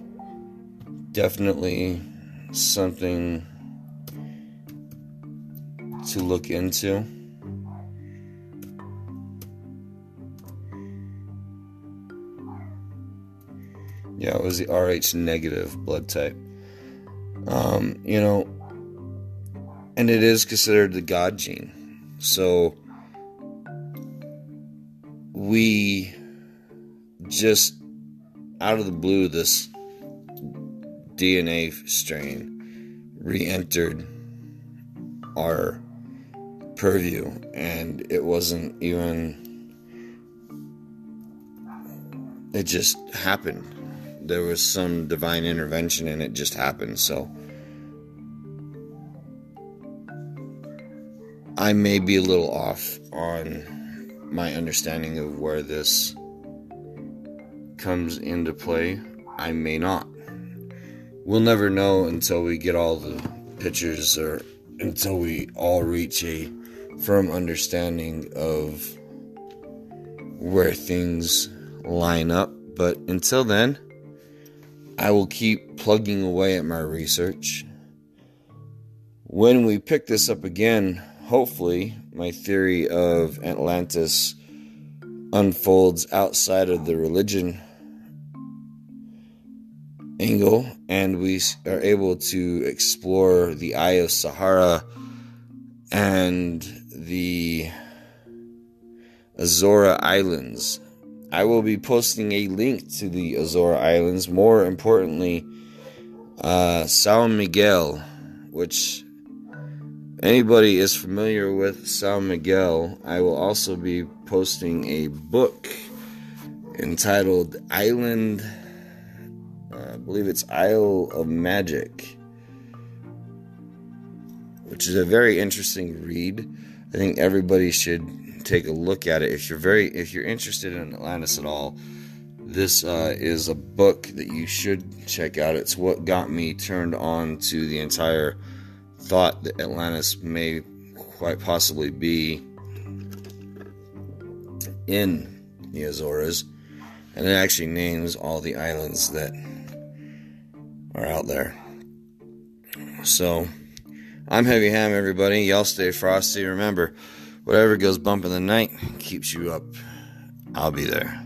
definitely something to look into. Yeah, it was the RH negative blood type. Um, you know, and it is considered the God gene. So we just out of the blue this DNA strain re entered our purview, and it wasn't even it just happened. There was some divine intervention and it just happened. So I may be a little off on my understanding of where this comes into play. I may not. We'll never know until we get all the pictures or until we all reach a firm understanding of where things line up. But until then, I will keep plugging away at my research. When we pick this up again, hopefully, my theory of Atlantis unfolds outside of the religion angle, and we are able to explore the Eye of Sahara and the Azora Islands. I will be posting a link to the Azora Islands. More importantly, uh, Miguel, which anybody is familiar with San Miguel, I will also be posting a book entitled Island believe it's Isle of Magic, which is a very interesting read. I think everybody should take a look at it if you're very if you're interested in Atlantis at all. This uh, is a book that you should check out. It's what got me turned on to the entire thought that Atlantis may quite possibly be in the Azores, and it actually names all the islands that are out there. So, I'm Heavy Ham, everybody. Y'all stay frosty. Remember, whatever goes bump in the night keeps you up. I'll be there.